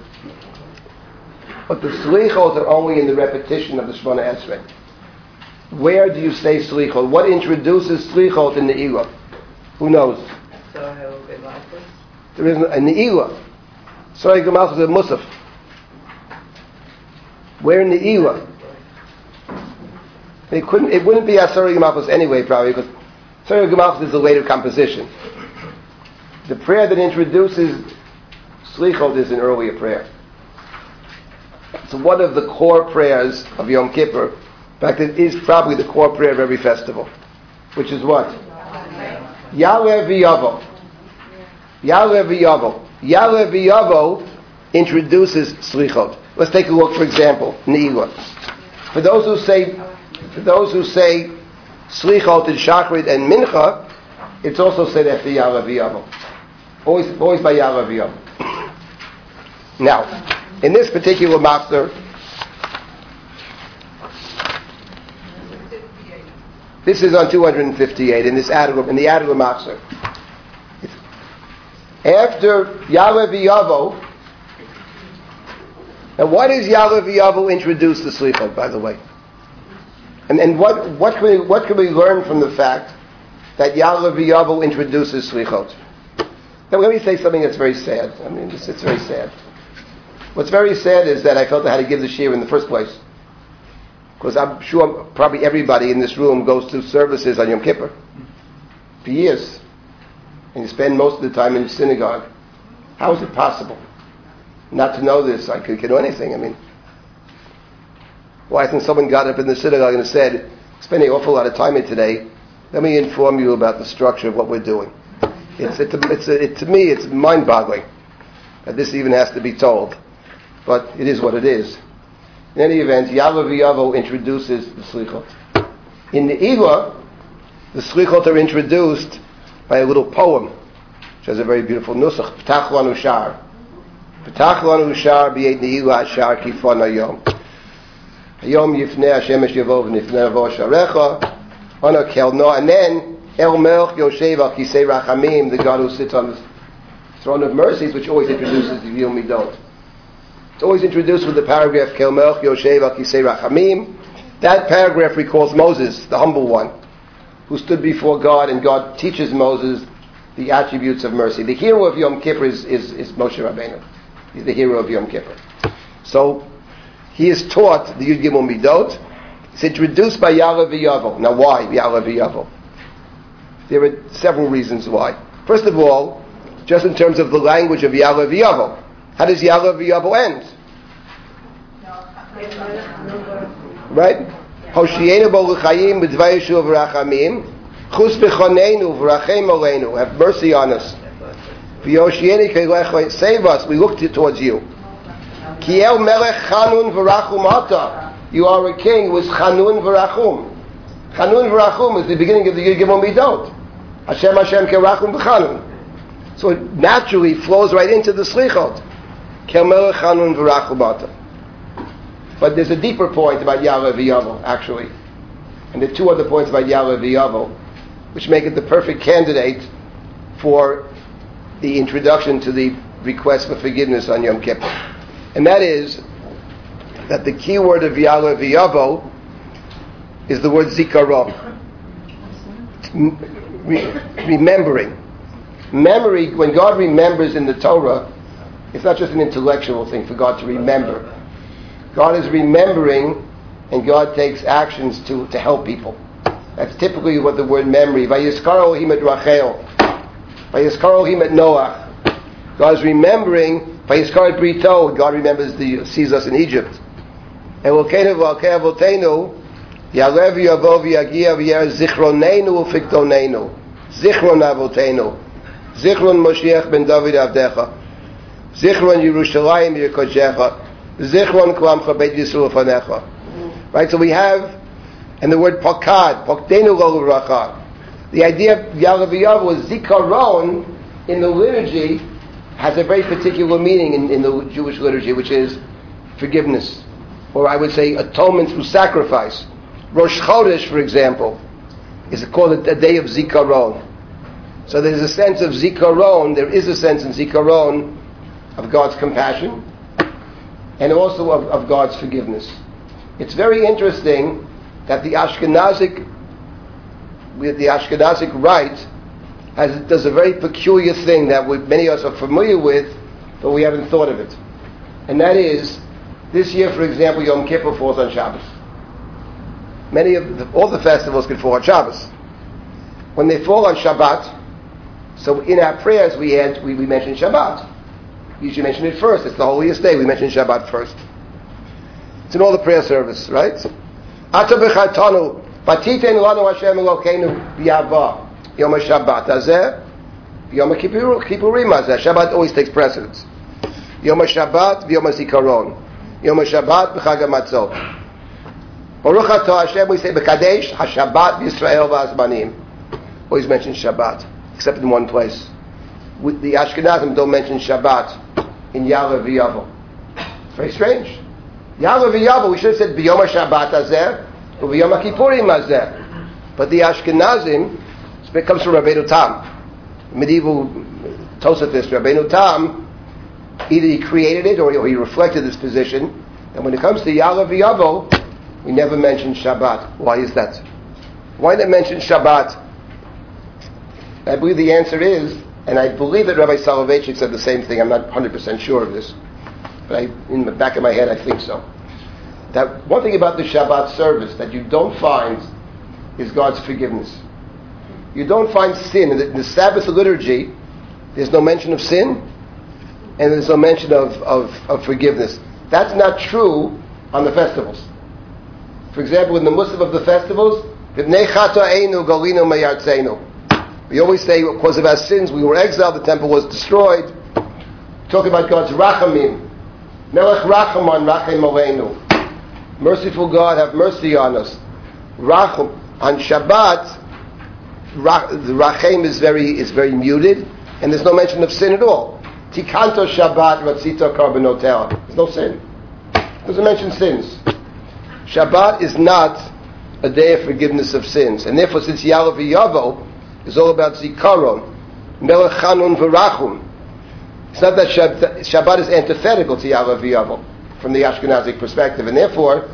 But the Slichot are only in the repetition of the Shemoneh Esrei. Where do you say Slichot? What introduces Slichot in Ne'ilah? Who knows? There isn't in Ne'ilah. Sorry, Gamal is a Musaf. Where in Ne'ilah? It couldn't. It wouldn't be Asari Gamalchus anyway, probably, because Asari is a later composition. The prayer that introduces Slichot is an earlier prayer. It's one of the core prayers of Yom Kippur. In fact, it is probably the core prayer of every festival, which is what? Ya'aleh v'yavo. Ya'aleh v'yavo introduces Slichot. Let's take a look, for example, Ne'ilah. For those who say, for those who say Slichot and Shachrit and Mincha, it's also said after v'yavo. Always, always by v'yavo. Now, in this particular machzor, this is on 258 in this Adler, in the Adler Machzor. After Ya'aleh and why does Ya'aleh v'yavo introduce the Slichot, by the way? And, and what, what, can we, what can we learn from the fact that Ya'aleh v'yavo introduces Slichot? Now let me say something that's very sad. I mean, it's, it's very sad. What's very sad is that I felt I had to give the shiur in the first place. Because I'm sure probably everybody in this room goes to services on Yom Kippur for years. And you spend most of the time in the synagogue. How is it possible not to know this? I could, could do anything. I mean, why hasn't someone got up in the synagogue and said, spending an awful lot of time here today, let me inform you about the structure of what we're doing. It's, it's, a, it's a, it, to me, it's mind-boggling that this even has to be told. But it is what it is. In any event, Yava introduces the Slichot. In the Igwa, the Slichot are introduced by a little poem, which has a very beautiful nusach, P'tach Lanu Shar. P'tach Lanu Shar B'yet Ne'ilah Shar Kifon Ayom. Hayom Yifnei Hashemesh Yavov Nifnei Avo Sharecha Anok Helno and then El Melch Yoshev Al Kisei Rachamim the God who sits on the throne of mercies which always introduces the Yom Midot it's always introduced with the paragraph Kel Melch Yoshev Al Kisei Rachamim. That paragraph recalls Moses the humble one who stood before God and God teaches Moses the attributes of mercy. The hero of Yom Kippur is, is, is Moshe Rabbeinu. He's the hero of Yom Kippur. So he is taught the Yud Gimel Midot. It's introduced by Ya'aleh V'Yavo. Now why Ya'aleh V'Yavo? There are several reasons why. First of all, just in terms of the language of Ya'aleh V'Yavo. How does Ya'aleh V'Yavo end? Right? Hoshienu bo l'chayim b'dvayishu v'rachamim chus b'choneinu v'rachem oleinu have mercy on us v'yoshienu keilecha save us we look to, towards you kiel melech chanun v'rachum ata you are a king is chanun v'rachum. Chanun v'rachum is the beginning of the Yud Gimel Midot Hashem Hashem kerachum v'chanun. So it naturally flows right into the slichot. Kiel melech chanun v'rachum ata but there's a deeper point about Ya'aleh V'Yavo, actually. And there are two other points about Ya'aleh V'Yavo, which make it the perfect candidate for the introduction to the request for forgiveness on Yom Kippur. And that is that the key word of Ya'aleh V'Yavo is the word Zikaron. Re- remembering. Memory, when God remembers in the Torah, it's not just an intellectual thing for God to remember. God is remembering and God takes actions to, to help people. That's typically what the word memory. Vayiskar Elohim et Rachel. Vayiskar Elohim et Noach. God is remembering. Vayiskar Brito. God remembers the sees us in Egypt. And Elokeinu v'alkei avotenu. Yalev yavo v'yagia v'yer zichronenu u'fiktonenu. Zichron avotenu. Zichron Moshiach ben David avdecha. Zichron Yerushalayim yirkojecha. Zichron klamcha beit Yisrael fanecha. Right, so we have, and the word pakad, pakdenu lo racha. The idea of Yalav Yav was zikaron in the liturgy has a very particular meaning in, in the Jewish liturgy, which is forgiveness, or I would say atonement through sacrifice. Rosh Chodesh, for example, is called a, day of zikaron. So there's a sense of zikaron. There is a sense in zikaron of God's compassion and also of, of God's forgiveness. It's very interesting that the Ashkenazic, with the Ashkenazic rite, has, does a very peculiar thing that we, many of us are familiar with, but we haven't thought of it. And that is, this year, for example, Yom Kippur falls on Shabbos. Many of the, all the festivals can fall on Shabbos. When they fall on Shabbat, so in our prayers we add, we, we mention Shabbat. You should mention it first. It's the holiest day. We mention Shabbat first. It's in all the prayer service, right? Yom HaShabbat hazeh, Yom HaKippurim hazeh. Shabbat always takes precedence. Yom HaShabbat v'Yom HaZikaron. Yom HaShabbat b'Chag HaMatzot. Baruch Atah Hashem, we say b'Kadesh HaShabbat b'Yisrael v'Azmanim. Always mention Shabbat, except in one place. With The Ashkenazim don't mention Shabbat in Ya'aleh V'Yavo. Very strange. Ya'aleh V'Yavo, we should have said B'Yom HaShabbat Hazeh, or B'Yom HaKippurim Hazeh. But the Ashkenazim, it comes from Rabbeinu Tam. Medieval Tosafist, Rabbeinu Tam, either he created it or he reflected this position. And when it comes to Ya'aleh V'Yavo, we never mention Shabbat. Why is that? Why not mention Shabbat? I believe the answer is and I believe that Rabbi Soloveitchik said the same thing. I'm not 100% sure of this. But I, in the back of my head, I think so. That one thing about the Shabbat service that you don't find is God's forgiveness. You don't find sin. In the, in the Sabbath liturgy, there's no mention of sin, and there's no mention of, of, of forgiveness. That's not true on the festivals. For example, in the Musaf of the festivals, we always say, because of our sins, we were exiled, the temple was destroyed. Talk about God's rachamim. Melech rachaman rachem aleinu. Merciful God, have mercy on us. Racham. On Shabbat, the rachem is very, is very muted, and there's no mention of sin at all. Tikanto Shabbat Ratzito Karbonotel. There's no sin. Doesn't mention sins. Shabbat is not a day of forgiveness of sins. And therefore, since Yalav Yavo is all about Zikaron, Melech Chanun V'rachum, it's not that Shabbat is antithetical to Yalav Yavo from the Ashkenazic perspective. And therefore,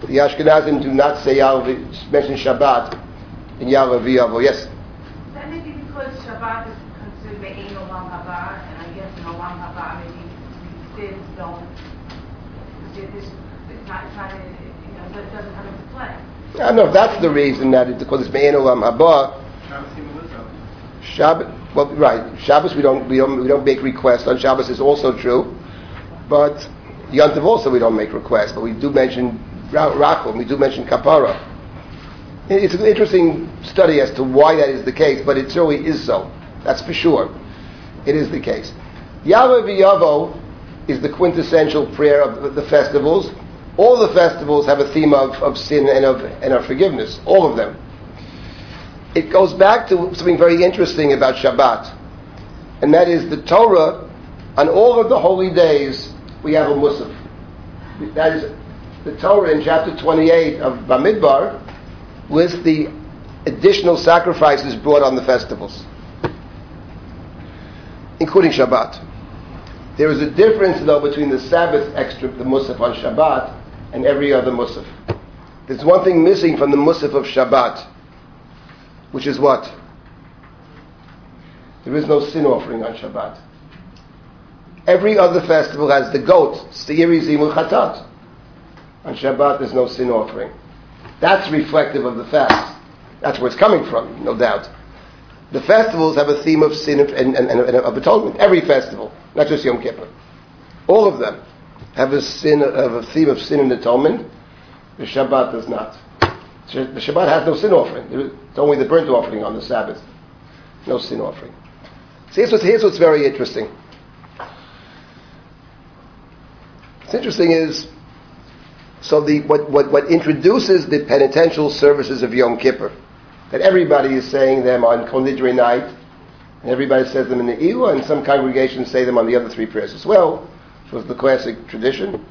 the Ashkenazim do not say Yalav, mention Shabbat in Yalav Yavo. Yes? That may be because Shabbat is considered the Ein Olam Haba, and I guess in Olam Haba, maybe these sins don't, it's not, it's not, you know, it doesn't come into play. I don't know if that's the reason that it's because it's Me'en Olam Haba. Shabbos, well, right. Shabbos we don't we don't we don't make requests on Shabbos is also true, but Yontiv also we don't make requests, but we do mention Ra- Rachum, we do mention Kapara. It- It's an interesting study as to why that is the case, but it certainly is so. That's for sure. It is the case. Yavo is the quintessential prayer of the festivals. All the festivals have a theme of, of sin and of, and of forgiveness. All of them. It goes back to something very interesting about Shabbat. And that is the Torah, on all of the holy days, we have a Musaf. That is the Torah in chapter 28 of Bamidbar lists the additional sacrifices brought on the festivals, including Shabbat. There is a difference, though, between the Sabbath extra, the Musaf on Shabbat, and every other Musaf. There's one thing missing from the Musaf of Shabbat, which is what? There is no sin offering on Shabbat. Every other festival has the goat, Seiri Zimul Chatat. On Shabbat, there's no sin offering. That's reflective of the fast. That's where it's coming from, no doubt. The festivals have a theme of sin and, and, and, of atonement. Every festival, not just Yom Kippur. All of them have a sin have a theme of sin and atonement. The Shabbat does not. The Shabbat has no sin offering. It's only the burnt offering on the Sabbath. No sin offering. So here's what's, here's what's very interesting. What's interesting is, so the, what, what, what introduces the penitential services of Yom Kippur, that everybody is saying them on Kol Nidre night, and everybody says them in Ne'ilah, and some congregations say them on the other three prayers as well, which was the classic tradition.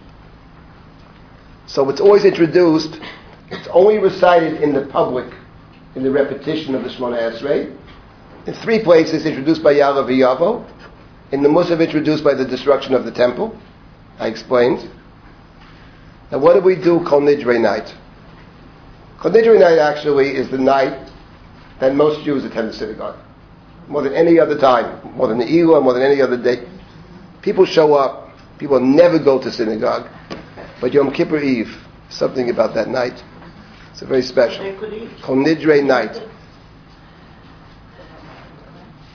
So it's always introduced, it's only recited in the public, in the repetition of the Shemoneh Esrei, in three places introduced by Yalav Yavo, in the Musaf introduced by the destruction of the temple, I explained. Now what do we do Kol Nidre night? Kol Nidre night actually is the night that most Jews attend the synagogue. More than any other time, more than Ne'ilah, more than any other day. People show up, people never go to synagogue, but Yom Kippur Eve, something about that night. It's a very special. Kol Nidre night.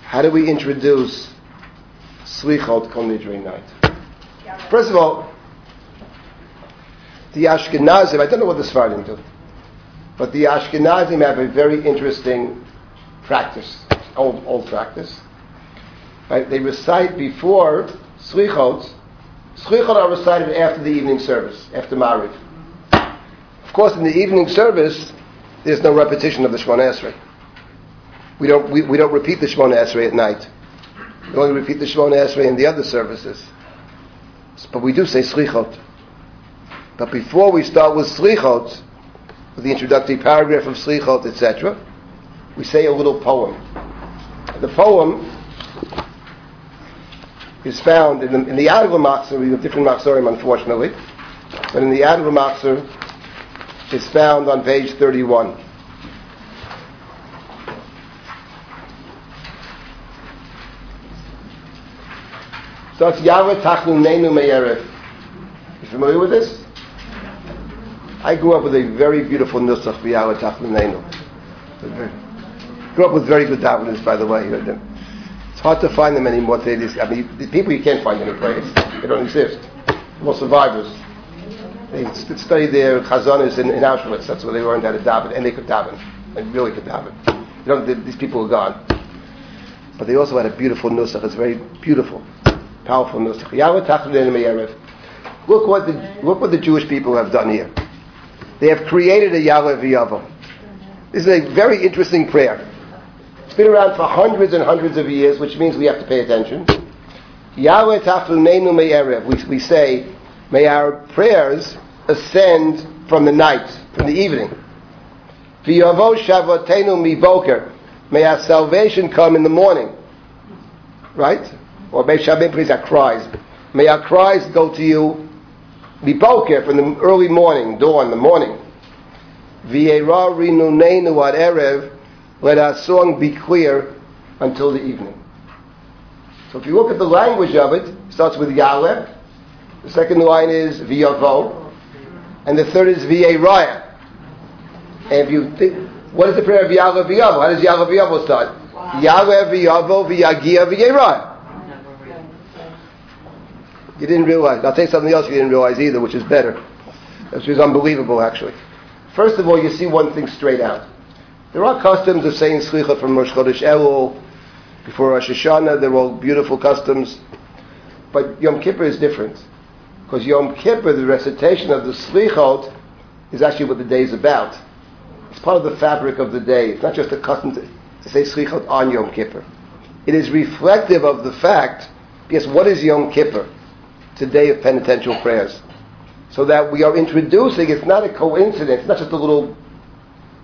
How do we introduce Slichot Kol Nidre night? First of all, the Ashkenazim, I don't know what the Sephardim do, but the Ashkenazim have a very interesting practice, old, old practice. Right? They recite before Slichot, Slichot are recited after the evening service, after Mariv. Of course, in the evening service, there's no repetition of the Shemoneh Esrei. We don't, we, we don't repeat the Shemoneh Esrei at night. We only repeat the Shemoneh Esrei in the other services. But we do say Slichot. But before we start with Slichot, with the introductory paragraph of Slichot, etc., we say a little poem. The poem is found in the, in the Machzor, we have different Machzorim unfortunately, but in the Adler Machzor is found on page 31. So it's Ya'aleh Tachnunenu Me'erev. You familiar with this? I grew up with a very beautiful nusach for Ya'aleh Tachnunenu. Grew up with very good daveners, by the way. It's hard to find them anymore today. I mean, the people you can't find any place. They don't exist. More survivors. They st- studied their chazanas in, in Auschwitz. That's where they learned how to daven, and they could daven. They really could daven. You know, th- these people are gone. But they also had a beautiful nusach. It's very beautiful, powerful nusach. Look what the look what the Jewish people have done here. They have created a Ya'aleh V'Yavo. This is a very interesting prayer. It's been around for hundreds and hundreds of years, which means we have to pay attention. Ya'aleh tachlunenu me'erev. We, we say, may our prayers ascend from the night, from the evening. V'yavo shavotenu miboker. May our salvation come in the morning. Right? Or Beis Shabbat prays our cries. May our cries go to you miboker from the early morning, dawn, the morning. V'yera rinunenu ad erev. Let our song be clear until the evening. So if you look at the language of it, it starts with Ya'aleh. The second line is V'yavo. And the third is V'yeraya. And if you think, what is the prayer of Ya'aleh V'yavo? How does Ya'aleh V'yavo start? Ya'aleh V'yavo V'yagia. You didn't realize. I'll tell you something else you didn't realize either, which is better. Which is unbelievable, actually. First of all, you see one thing straight out. There are customs of saying Slicha from Rosh Chodesh Elul, before Rosh Hashanah, they're all beautiful customs. But Yom Kippur is different. Because Yom Kippur, the recitation of the Slichot, is actually what the day is about. It's part of the fabric of the day. It's not just a custom to, say Slichot on Yom Kippur. It is reflective of the fact, yes, what is Yom Kippur? It's a day of penitential prayers. So that we are introducing, it's not a coincidence, it's not just a little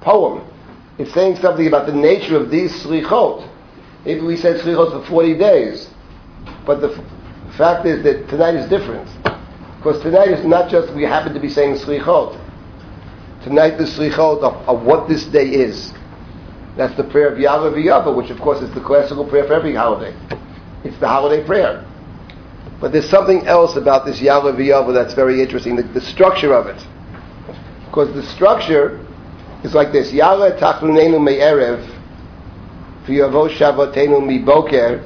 poem. It's saying something about the nature of these Slichot. Maybe we said Slichot for 40 days. But the f- fact is that tonight is different. Because tonight is not just we happen to be saying Slichot. Tonight the Slichot of, of what this day is. That's the prayer of Ya'aleh V'Yahweh, which of course is the classical prayer for every holiday. It's the holiday prayer. But there's something else about this Ya'aleh V'Yahweh that's very interesting, the, the structure of it. Because the structure is like this. Ya'aleh Tachlunenu Me'erev V'yavo Shavotenu Mi Boker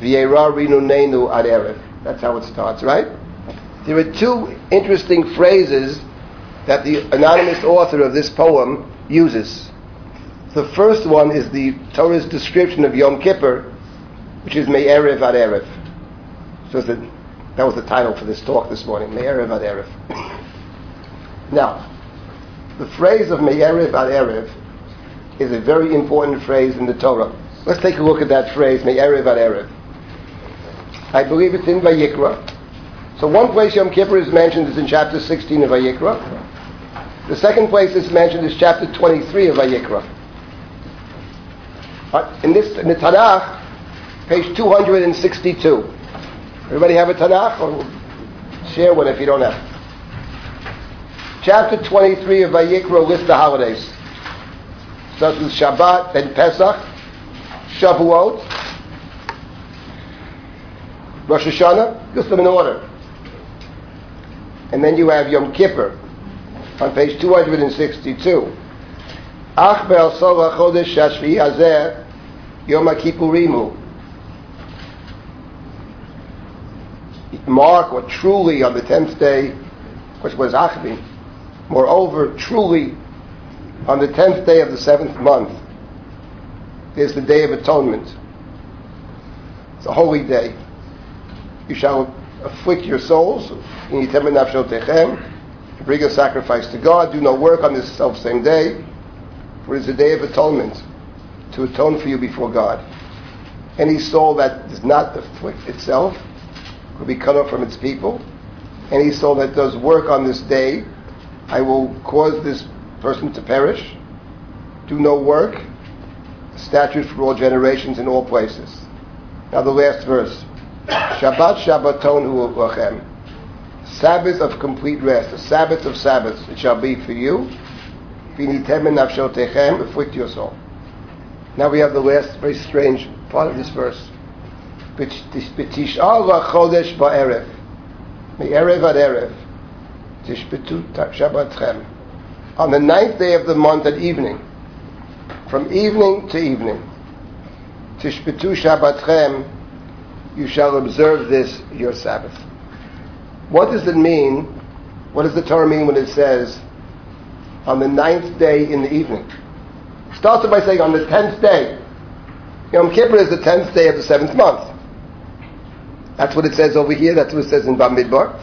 V'yera Rinunenu Ad Erev. That's how it starts, right? There are two interesting phrases that the anonymous author of this poem uses. The first one is the Torah's description of Yom Kippur, which is Me'erev Ad Erev. So the, that was the title for this talk this morning, Me'erev Ad Erev. Now, the phrase of Me'erev Ad Erev is a very important phrase in the Torah. Let's take a look at that phrase, Me'erev Ad Erev. I believe it's in Vayikra. So one place Yom Kippur is mentioned is in chapter 16 of Vayikra. The second place it's mentioned is chapter 23 of Vayikra. In this, in the Tanakh, page 262. Everybody have a Tanakh? Or share one if you don't have. Chapter 23 of Vayikra lists the holidays. Starts with Shabbat, then Pesach, Shavuot, Rosh Hashanah, list them in order. And then you have Yom Kippur on page 262. Ach be'al sol chodesh hashvi hazeh Yom HaKippurimu. Mark, or truly on the tenth day, which was Achbi. Moreover, truly on the tenth day of the seventh month is the day of atonement. It's a holy day. You shall afflict your souls. In bring a sacrifice to God. Do no work on this self same day, for it is a day of atonement to atone for you before God. Any soul that does not afflict itself will be cut off from its people. Any soul that does work on this day, I will cause this person to perish. Do no work. A Statute for all generations in all places. Now the last verse. Shabbat Shabbaton hu. Sabbath of complete rest, a Sabbath of Sabbaths, it shall be for you. Afflict your soul. Now we have the last very strange part of this verse. B'tish'al v'chodesh ba'erev. Me'erev ad erev. Tishbetu Shabbatchem. On the ninth day of the month at evening, from evening to evening, Tishbetu Shabbatchem, you shall observe this your Sabbath. What does it mean? What does the Torah mean when it says on the ninth day in the evening? It starts by saying on the tenth day. Yom Kippur is the tenth day of the seventh month. That's what it says over here. That's what it says in Bamidbar.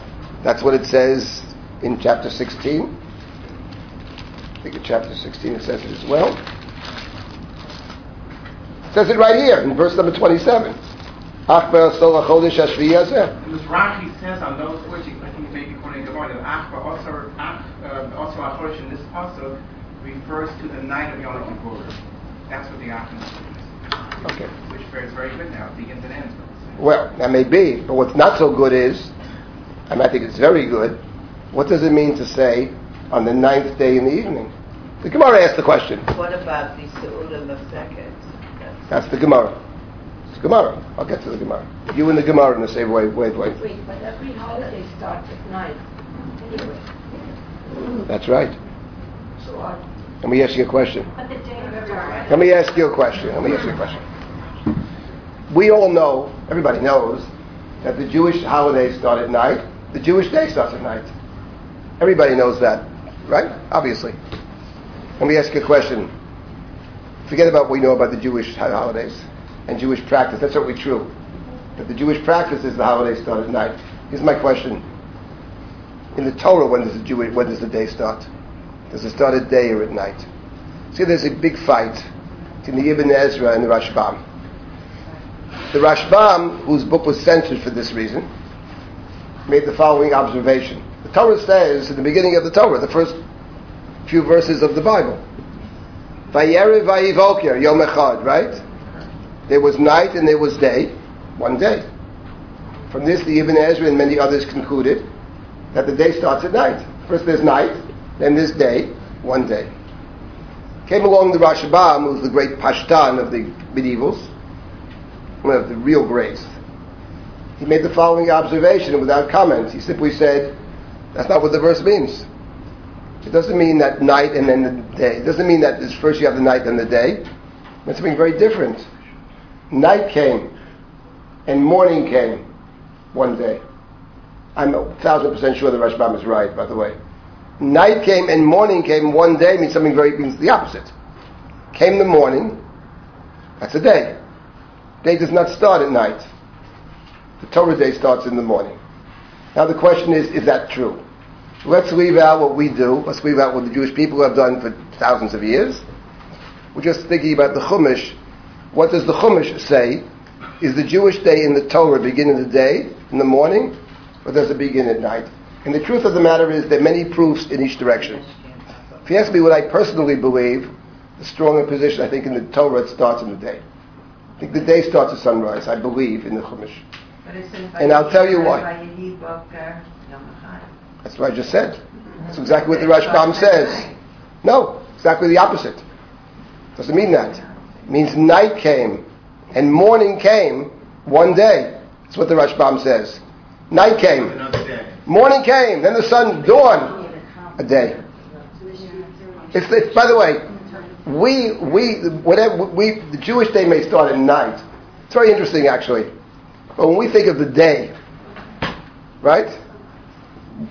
That's what it says in chapter 16. I think in chapter 16 it says it as well. It says it right here in verse number 27. Ach be'asol ha'chodesh hashvi'i hazeh. And this Rashi says on those words, I think maybe quoting Gemara, that Achba also, Ach, uh, also Achorish in this pasuk refers to the night of Yom Kippur. That's what the Achim is. Okay. Which is very good now. Begins and ends the. Well, that may be, but what's not so good is, I mean, I think it's very good. What does it mean to say on the ninth day in the evening? The Gemara asked the question. What about the Seulah Mefeket? That's the Gemara. It's the Gemara. I'll get to the Gemara. You and the Gemara in the same way. Wait, wait. Wait, but every holiday starts at night, anyway. That's right. So I, Let me ask you a question. But the day. Let me ask you a question. Let me ask you a question. We all know, everybody knows, that the Jewish holidays start at night. The Jewish day starts at night. Everybody knows that, right? Obviously. Let me ask you a question. Forget about what we know about the Jewish holidays and Jewish practice. That's certainly true. But the Jewish practice is the holidays start at night. Here's my question. In the Torah, when does the Jewish, when does the day start? Does it start at day or at night? See, there's a big fight between the Ibn Ezra and the Rashbam. The Rashbam, whose book was censored for this reason, made the following observation. The Torah says, in the beginning of the Torah, the first few verses of the Bible, Vayerev vayivoker, Yom Echad, right? There was night and there was day, one day. From this, the Ibn Ezra and many others concluded that the day starts at night. First there's night, then there's day, one day. Came along the Rashbam, who was the great Pashtan of the medievals, of the real greats. He made the following observation without comment. He simply said, that's not what the verse means. It doesn't mean that night and then the day. It doesn't mean that first you have the night then the day. It's something very different. Night came and morning came one day. I'm a thousand percent sure the Rashbam is right, by the way. Night came and morning came one day means something very means the opposite. Came the morning, that's a day. Day does not start at night. The Torah day starts in the morning. Now the question is, is that true? Let's leave out what we do. Let's leave out what the Jewish people have done for thousands of years. We're just thinking about the Chumash. What does the Chumash say? Is the Jewish day in the Torah begin in the day, in the morning, or does it begin at night? And the truth of the matter is there are many proofs in each direction. If you ask me what I personally believe, the stronger position I think in the Torah it starts in the day. I think the day starts at sunrise. I believe in the Chumash. And I'll tell you why. That's what I just said. That's exactly what the Rashbam says. No, exactly the opposite. Doesn't mean that. It means night came and morning came one day. That's what the Rashbam says. Night came, morning came, then the sun dawned. A day. It's, it's, by the way, we we whatever we the Jewish day may start at night. It's very interesting actually. But when we think of the day, right?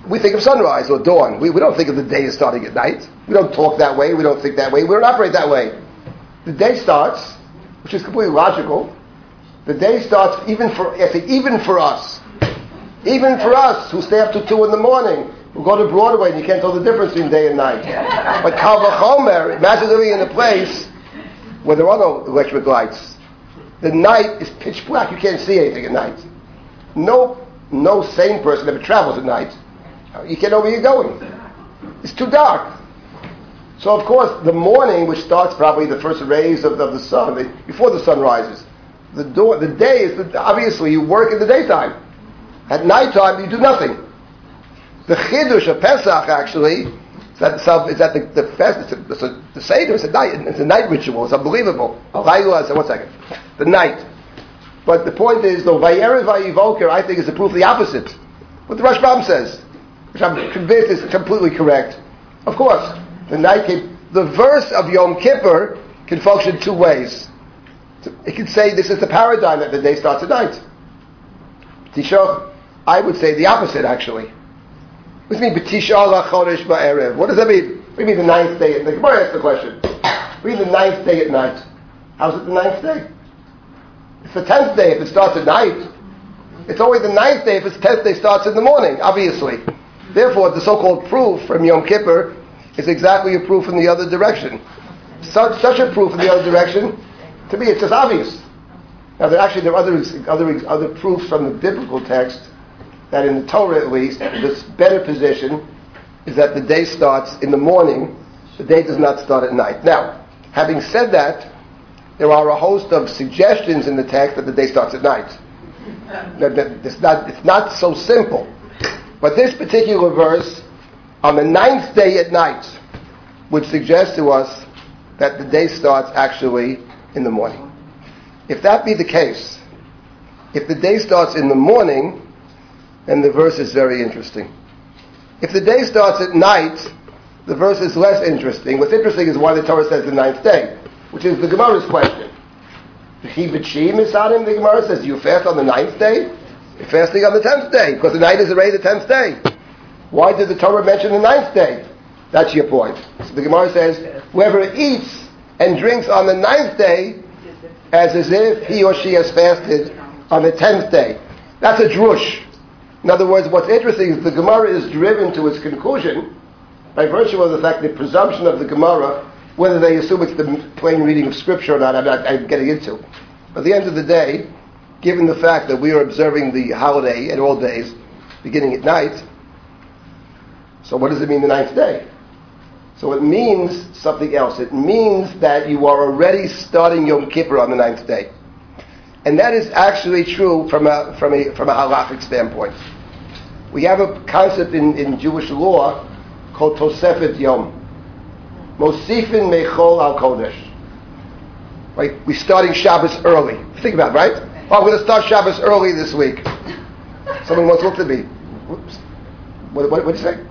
We think of sunrise or dawn. We, we don't think of the day as starting at night. We don't talk that way. We don't think that way. We don't operate that way. The day starts, which is completely logical. The day starts even for I say even for us, even for us who stay up to two in the morning, who go to Broadway and you can't tell the difference between day and night. But Kal Vachomer, imagine living in a place where there are no electric lights. The night is pitch black. You can't see anything at night. No, no sane person ever travels at night. You can't know where you're going. It's too dark. So of course, the morning, which starts probably the first rays of, of the sun, the, before the sun rises, the, door, the day is the, obviously you work in the daytime. At nighttime, you do nothing. The chiddush of Pesach actually is that, is that the, the fest, the Seder, it's a night, it's a night ritual. It's unbelievable. Alayla, one second, the night. But the point is, though, Vayerev Vayivoker, I think is the proof of the opposite. What the Rashbam says, which I'm convinced is completely correct. Of course, the night came. The verse of Yom Kippur can function two ways. It can say this is the paradigm that the day starts at night. Tisha, I would say the opposite actually. What does it mean? What does that mean? You mean the ninth day? The Gemara asks the question. You mean the ninth day at night? How's it the ninth day? It's the tenth day if it starts at night. It's always the ninth day if its tenth day starts in the morning, obviously. Therefore, the so-called proof from Yom Kippur is exactly a proof in the other direction. Such, such a proof in the other direction, to me, it's just obvious. Now, there actually there are other other other proofs from the biblical text that in the Torah at least, this better position is that the day starts in the morning. The day does not start at night. Now, having said that, there are a host of suggestions in the text that the day starts at night. That- that It's not, it's not so simple. But this particular verse, on the ninth day at night, would suggest to us that the day starts actually in the morning. If that be the case, if the day starts in the morning, then the verse is very interesting. If the day starts at night, the verse is less interesting. What's interesting is why the Torah says the ninth day, which is the Gemara's question. He b'chi misadim, the Gemara says, you fast on the ninth day? You're fasting on the tenth day, because the night is already the tenth day. Why did the Torah mention the ninth day? That's your point. So the Gemara says, whoever eats and drinks on the ninth day, as as if he or she has fasted on the tenth day. That's a drush. In other words, what's interesting is the Gemara is driven to its conclusion by virtue of the fact the presumption of the Gemara, whether they assume it's the plain reading of Scripture or not, I'm not I'm getting into. But at the end of the day, given the fact that we are observing the holiday at all days, beginning at night, so what does it mean the ninth day? So it means something else. It means that you are already starting Yom Kippur on the ninth day. And that is actually true from a, from a, from a halachic standpoint. We have a concept in, in Jewish law called Tosefet Yom. Mosifin Mechol Al Kodesh. Right? We're starting Shabbos early. Think about it, right? Oh, I'm going to start Shabbos early this week. Someone once looked at me. Whoops. What, what, what did you say?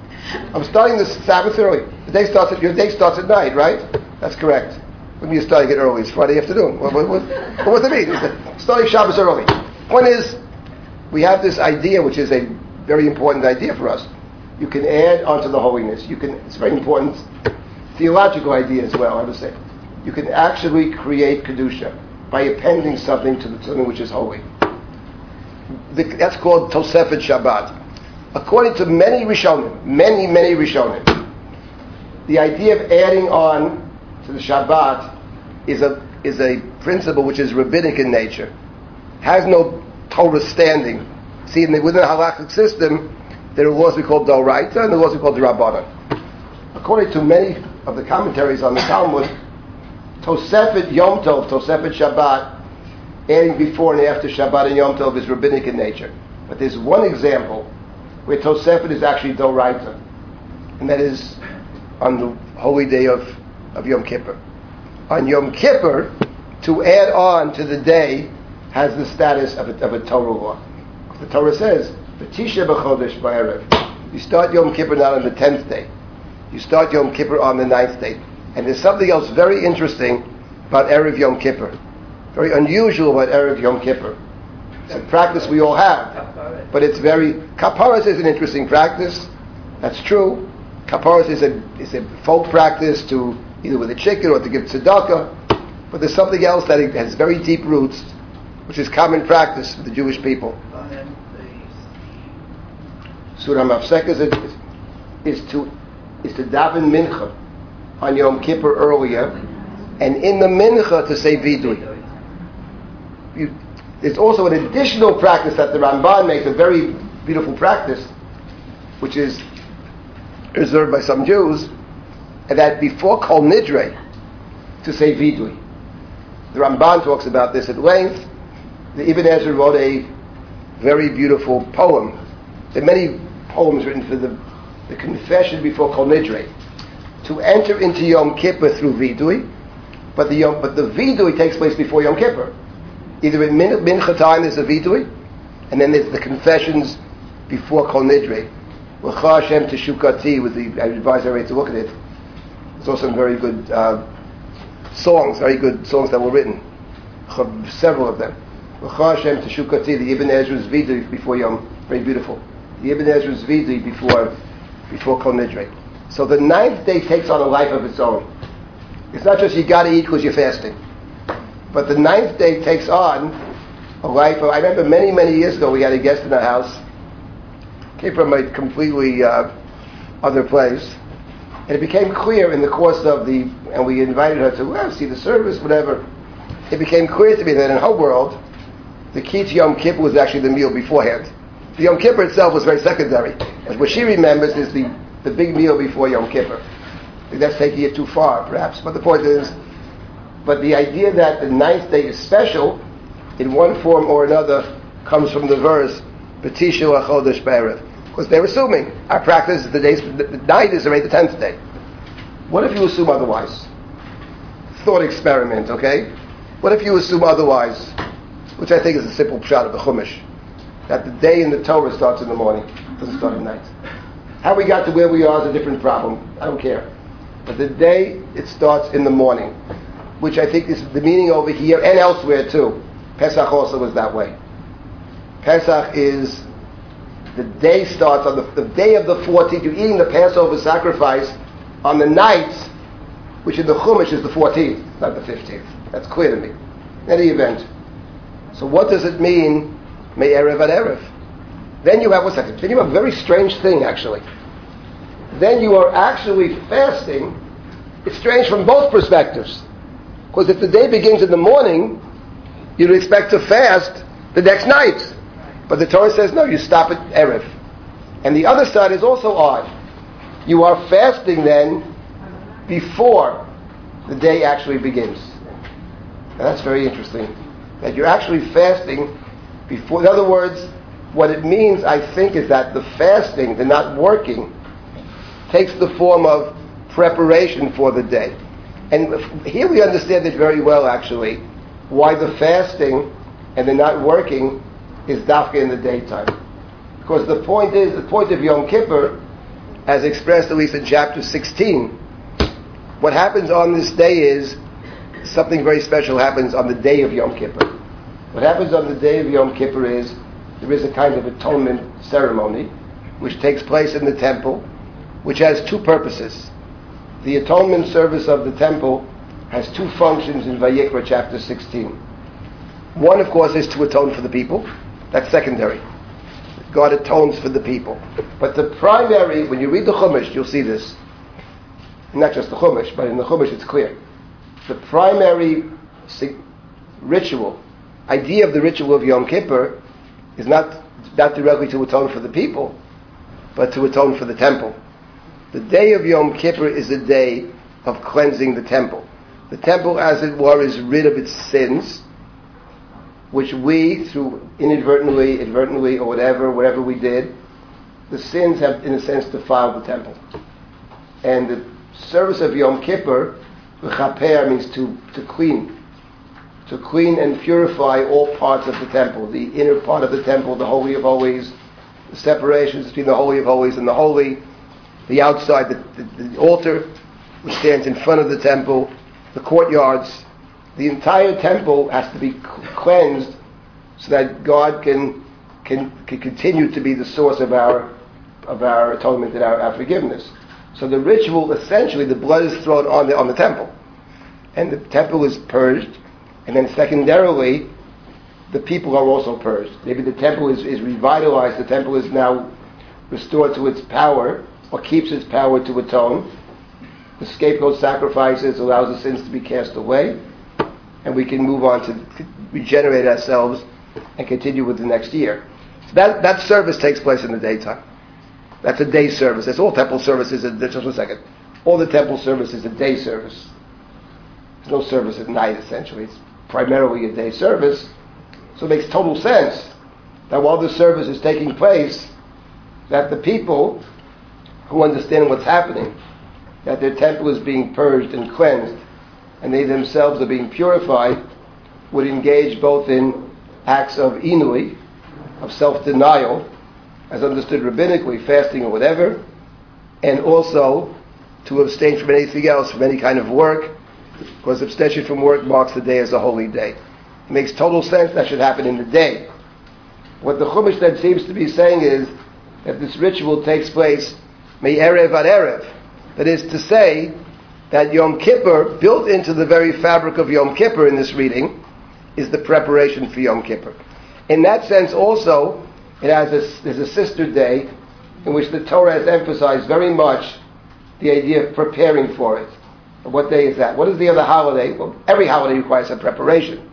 I'm starting this Sabbath early. The day starts at, your day starts at night, right? That's correct. When you're starting it early, it's Friday afternoon. What, what, what, what does it mean? Starting Shabbos early. Point is, we have this idea, which is a very important idea for us. You can add onto the holiness. You can. It's a very important theological idea as well. I would say, you can actually create kedusha by appending something to the, something which is holy. The, that's called Tosefet Shabbat. According to many Rishonim, many many Rishonim, the idea of adding on to the Shabbat is a is a principle which is rabbinic in nature, has no Torah standing. See, in the, within the halakhic system, there are laws we call Doraita and the laws we call Rabbanan. According to many of the commentaries on the Talmud, Tosefet Yom Tov, Tosefet Shabbat, adding before and after Shabbat and Yom Tov is rabbinic in nature. But there's one example where Tosefet is actually Doraita, and that is on the holy day of, of Yom Kippur. On Yom Kippur, to add on to the day has the status of a, of a Torah law. The Torah says, "V'tisha b'chodesh ba'erev." You start Yom Kippur not on the tenth day. You start Yom Kippur on the ninth day. And there's something else very interesting about erev Yom Kippur, very unusual about erev Yom Kippur. It's a practice we all have, but it's very kaparas is an interesting practice. That's true. Kaparas is a is a folk practice to either with a chicken or to give tzedakah. But there's something else that has very deep roots, which is common practice for the Jewish people. Surah Mafsek is, is to is to daven mincha on Yom Kippur earlier, and in the mincha to say vidui. You, also an additional practice that the Ramban makes, a very beautiful practice, which is reserved by some Jews, that before Kol Nidre, to say vidui. The Ramban talks about this at length. The Ibn Ezra wrote a very beautiful poem. There are many poems written for the, the confession before Kol Nidre. To enter into Yom Kippur through vidui, but the Yom, but the vidui takes place before Yom Kippur. Either in min, mincha time there's a vidui, and then there's the confessions before Kol Nidre. L'cha Hashem teshukati the I advise everybody to look at it. There's also some very good uh, songs, very good songs that were written, several of them. L'cha Hashem teshukati, the Ibn Ezra's vidui before Yom, very beautiful. The Ibn Ezra's vidui before before Kol Nidre. So the ninth day takes on a life of its own. It's not just you got to eat because you're fasting, but the ninth day takes on a life of. I remember many many years ago we had a guest in our house. Came from a completely uh, other place, and it became clear in the course of the. And we invited her to well, see the service, whatever. It became clear to me that in her world, the key to Yom Kippur was actually the meal beforehand. The Yom Kippur itself was very secondary. And what she remembers is the, the big meal before Yom Kippur. That's taking it too far, perhaps. But the point is, but the idea that the ninth day is special, in one form or another, comes from the verse, B'tishu achodesh be'erev. Because they're assuming our practice is the day, the night is already the tenth day. What if you assume otherwise? Thought experiment, okay? What if you assume otherwise? Which I think is a simple shot of the Chumash. That the day in the Torah starts in the morning, doesn't start at night. How we got to where we are is a different problem. I don't care. But the day, it starts in the morning. Which I think is the meaning over here and elsewhere too. Pesach also was that way. Pesach is the day starts on the, the day of the 14th. You're eating the Passover sacrifice on the night, which in the Chumash is the 14th, not the 15th. That's clear to me. In any event. So what does it mean, me'Erev ad Erev? Then you have, one second, then you have a very strange thing actually. Then you are actually fasting. It's strange from both perspectives. Because if the day begins in the morning, you'd expect to fast the next night. But the Torah says, no, you stop at Erev. And the other side is also odd. You are fasting then before the day actually begins. Now that's very interesting. That you're actually fasting before, in other words, what it means, I think, is that the fasting, the not working, takes the form of preparation for the day. And here we understand it very well, actually, why the fasting and the not working is dafka in the daytime. Because the point is, the point of Yom Kippur, as expressed at least in chapter 16, what happens on this day is something very special happens on the day of Yom Kippur. What happens on the day of Yom Kippur is there is a kind of atonement ceremony which takes place in the temple, which has two purposes. The atonement service of the temple has two functions in Vayikra chapter 16. One, of course, is to atone for the people. That's secondary. God atones for the people. But the primary, when you read the Chumash, you'll see this. Not just the Chumash, but in the Chumash it's clear. The primary ritual, idea of the ritual of Yom Kippur, is not, not directly to atone for the people, but to atone for the temple. The day of Yom Kippur is a day of cleansing the temple. The temple, as it were, is rid of its sins, which we, through inadvertently, inadvertently, or whatever, whatever we did, the sins have, in a sense, defiled the temple. And the service of Yom Kippur, chaper means to, to clean, to clean and purify all parts of the temple, the inner part of the temple, the Holy of Holies, the separations between the Holy of Holies and the Holy, the outside, the, the, the altar, which stands in front of the temple, the courtyards, the entire temple has to be cleansed so that God can, can, can continue to be the source of our, of our atonement and our, our forgiveness. So the ritual, essentially, the blood is thrown on the, on the temple. And the temple is purged. And then secondarily, the people are also purged. Maybe the temple is, is revitalized. The temple is now restored to its power, or keeps its power to atone. The scapegoat sacrifices allows the sins to be cast away and we can move on to regenerate ourselves and continue with the next year. So that, that service takes place in the daytime. That's a day service. That's all temple services. Just one second. All the temple service is a day service. There's no service at night, essentially. It's primarily a day service. So it makes total sense that while the service is taking place, that the people who understand what's happening, that their temple is being purged and cleansed, and they themselves are being purified, would engage both in acts of inui, of self-denial, as understood rabbinically, fasting or whatever, and also to abstain from anything else, from any kind of work, because abstention from work marks the day as a holy day. It makes total sense that should happen in the day. What the Chumash then seems to be saying is that this ritual takes place me'erev ad erev. That is to say, that Yom Kippur, built into the very fabric of Yom Kippur in this reading, is the preparation for Yom Kippur. In that sense, also, it has a, there's a sister day in which the Torah has emphasized very much the idea of preparing for it. What day is that? What is the other holiday? Well, every holiday requires some preparation.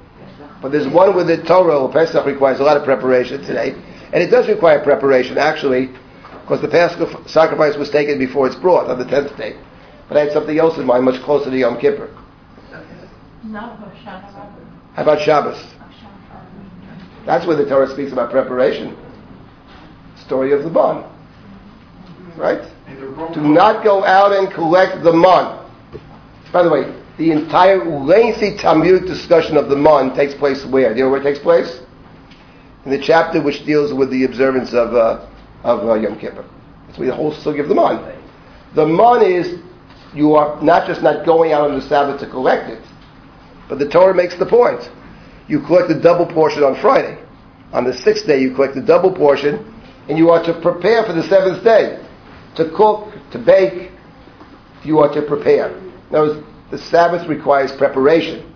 But there's one with the Torah Pesach requires a lot of preparation today. And it does require preparation, actually, because the Paschal sacrifice was taken before it's brought on the 10th day. But I had something else in mind, much closer to Yom Kippur. How about Shabbos? That's where the Torah speaks about preparation. Story of the mun. Right? Do not go out and collect the mun. By the way, the entire lengthy Talmud discussion of the mun takes place where? Do you know where it takes place? In the chapter which deals with the observance of, uh, of uh, Yom Kippur. That's where the whole story of the mun. The mun is you are not just not going out on the Sabbath to collect it, but the Torah makes the point. You collect the double portion on Friday. On the sixth day, you collect the double portion, and you are to prepare for the seventh day. To cook, to bake, you are to prepare. Now, the Sabbath requires preparation.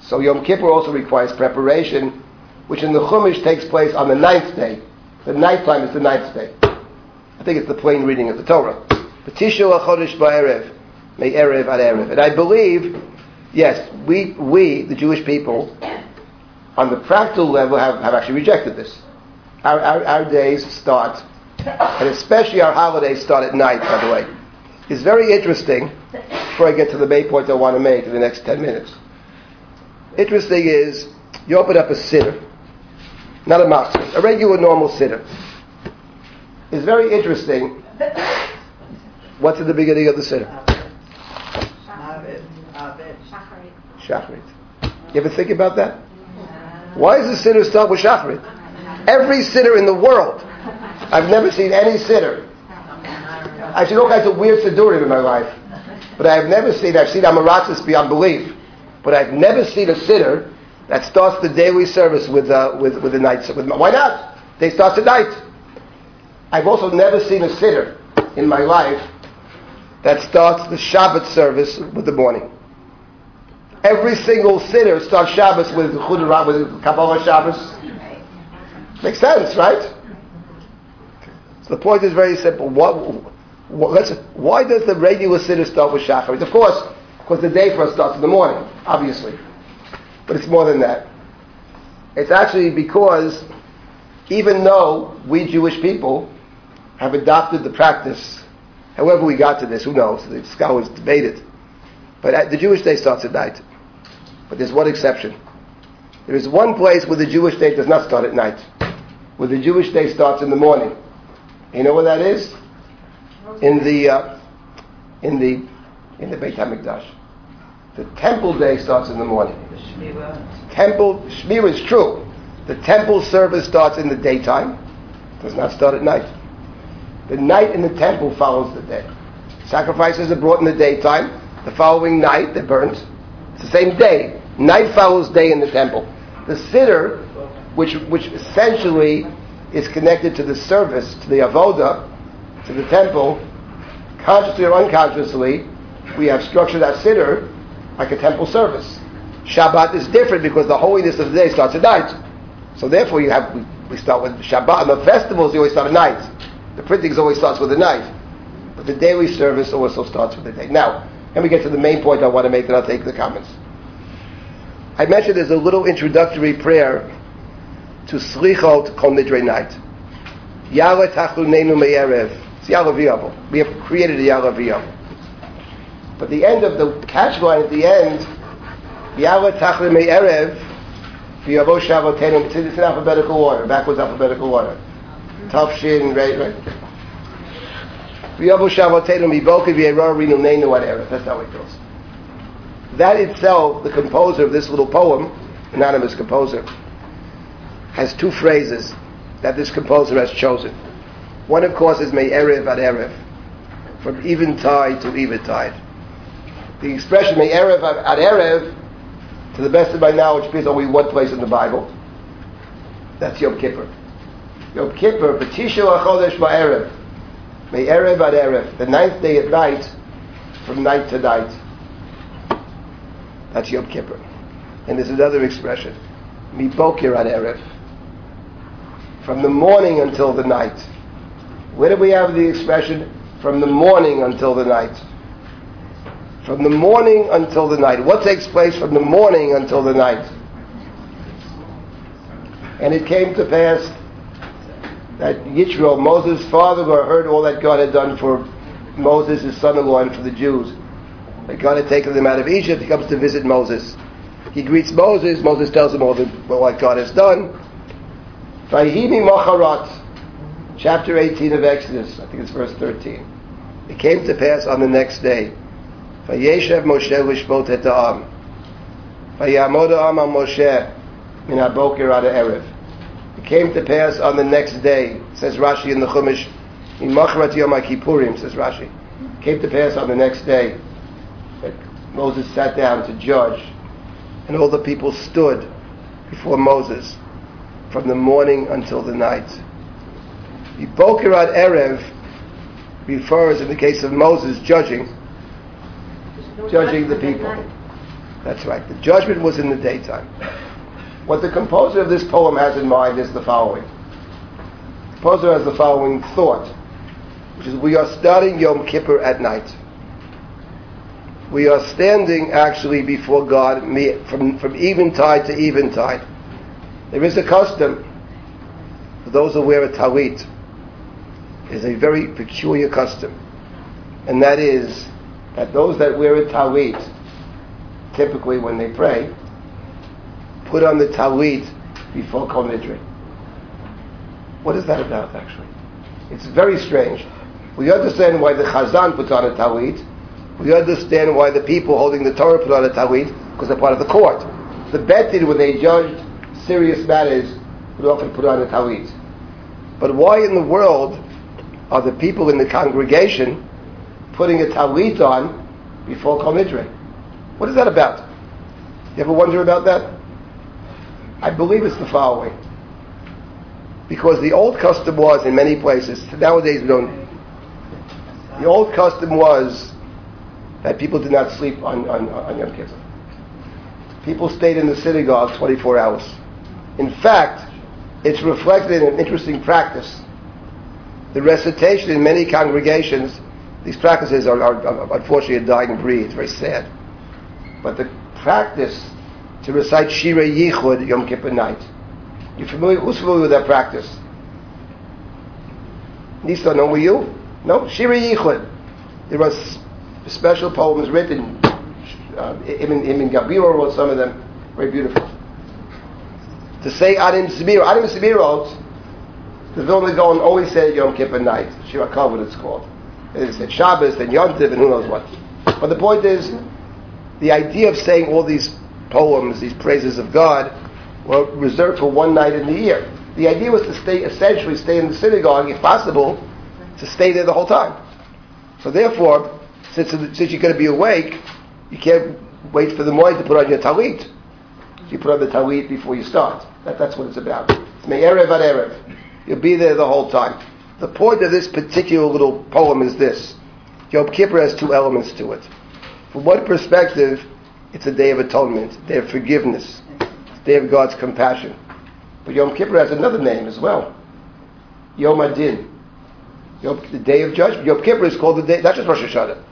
So Yom Kippur also requires preparation, which in the Chumash takes place on the ninth day. The ninth time is the ninth day. I think it's the plain reading of the Torah. Tisha Chodesh Ba'erev, Me'erev ad Erev. And I believe, yes, we, we, the Jewish people, on the practical level, have, have actually rejected this. Our, our, our days start, and especially our holidays start at night, by the way. It's very interesting, before I get to the main point I want to make in the next 10 minutes. Interesting is, you open up a siddur, not a machzor, a regular normal siddur. It's very interesting. What's at the beginning of the siddur? Shacharit. You ever think about that? Why does the siddur start with Shacharit? Every siddur in the world. I've never seen any siddur. I've seen all kinds of weird siddurim in my life. But I've never seen, I've seen Amaratzis beyond belief. But I've never seen a siddur that starts the daily service with, uh, with, with the night. With, why not? They start at night. I've also never seen a siddur in my life that starts the Shabbat service with the morning. Every single siddur starts Shabbos with Chudurah, with Kabbalah Shabbos. Makes sense, right? So the point is very simple. What, what, why does the regular siddur start with Shacharit? Of course, because the day for us starts in the morning, obviously. But it's more than that. It's actually because even though we Jewish people have adopted the practice, however we got to this, who knows? The scholars debate it. But the Jewish day starts at night. But there's one exception. There is one place where the Jewish day does not start at night, where the Jewish day starts in the morning. You know where that is? In the uh, in the in the Beit Hamikdash. The temple day starts in the morning. The Shmira. Temple Shmir is true. The temple service starts in the daytime. Does not start at night. The night in the temple follows the day. Sacrifices are brought in the daytime. The following night they're burnt. It's the same day. Night follows day in the temple. The siddur, which which essentially is connected to the service, to the avoda, to the temple, consciously or unconsciously, we have structured that siddur like a temple service. Shabbat is different because the holiness of the day starts at night. So therefore, you have we, we start with Shabbat. And the festivals you always start at night. The printing always starts with the night, but the daily service also starts with the day. Now, let me get to the main point I want to make, then I'll take the comments. I mentioned there's a little introductory prayer to Slichot Kol Nidre night. Ya'aleh Tachanuneinu Me'erev. It's Yalav We have created a Yalav But the end of the catch line at the end, Ya'aleh Tachanuneinu Me'erev, V'yavo Shavotenu, it's in alphabetical order, backwards alphabetical order. Tafshin, right, right. V'yavo Shavotenu Miboke V'yeror Rinu Neinu Erev. That's how it goes. That itself, the composer of this little poem, anonymous composer, has two phrases that this composer has chosen. One, of course, is Me'erev ad Erev, from eventide to eventide. The expression May Erev ad Erev, to the best of my knowledge, appears only one place in the Bible. That's Yom Kippur. Yom Kippur, B'tisha Chodesh Ba'erev, Erev ad Erev, the ninth day at night, from night to night. That's Yom Kippur. And there's another expression, Miboker ad Erev, from the morning until the night. Where do we have the expression from the morning until the night? From the morning until the night. What takes place from the morning until the night? And it came to pass that Yitro, Moses' father-in-law, heard all that God had done for Moses, his son-in-law, and for the Jews. That God had taken them out of Egypt. He comes to visit Moses. He greets Moses. Moses tells him all the, what God has done. Vayhimi Macharat, chapter 18 of Exodus, I think it's verse 13. It came to pass on the next day. Vayeshev Moshe lishbot et ha'am. Vayamod ha'am al Moshe min haboker ad erev. It came to pass on the next day, says Rashi in the Chumash, in Macharat Yom HaKippurim, says Rashi. It came to pass on the next day Moses sat down to judge, and all the people stood before Moses from the morning until the night. Boker ad Erev refers, in the case of Moses, judging, judging the people. That's right. The judgment was in the daytime. What the composer of this poem has in mind is the following. The composer has the following thought, which is we are starting Yom Kippur at night. We are standing actually before God from, from eventide to eventide. There is a custom for those who wear a talit. Is a very peculiar custom, and that is that those that wear a talit, typically when they pray, put on the talit before Kol Nidre. What is that about, actually? It's very strange. We understand why the Chazan puts on a talit. We understand why the people holding the Torah put on a talit, because they're part of the court. The Beit Din, when they judged serious matters, would often put on a talit. But why in the world are the people in the congregation putting a talit on before Kol Nidre? What is that about? You ever wonder about that? I believe it's the following. Because the old custom was in many places, nowadays we don't, the old custom was that people did not sleep on, on, on Yom Kippur. People stayed in the synagogue 24 hours. In fact, it's reflected in an interesting practice. The recitation in many congregations, these practices are, are, are unfortunately a dying breed. It's very sad. But the practice to recite Shir HaYichud Yom Kippur night. You familiar? Who's familiar with that practice? Nisa, no, were you? No, Shir HaYichud. There are special poems written. Uh, Ibn, Ibn Gabirol wrote some of them. Very beautiful. To say Adim Sibir, Adim Sibir wrote, the Vilna Gaon always said Yom Kippur night. Shira what it's called. They said Shabbos and Yom Tiv and who knows what. But the point is, the idea of saying all these poems, these praises of God, were reserved for one night in the year. The idea was to stay, essentially, stay in the synagogue, if possible, to stay there the whole time. So therefore, since, since you're going to be awake, you can't wait for the morning to put on your talit. You put on the talit before you start. That, that's what it's about. It's me'erev ad erev. You'll be there the whole time. The point of this particular little poem is this. Yom Kippur has two elements to it. From one perspective, it's a day of atonement, day of forgiveness, day of God's compassion. But Yom Kippur has another name as well. Yom HaDin. Yom, the day of judgment. Yom Kippur is called the day, not just Rosh Hashanah.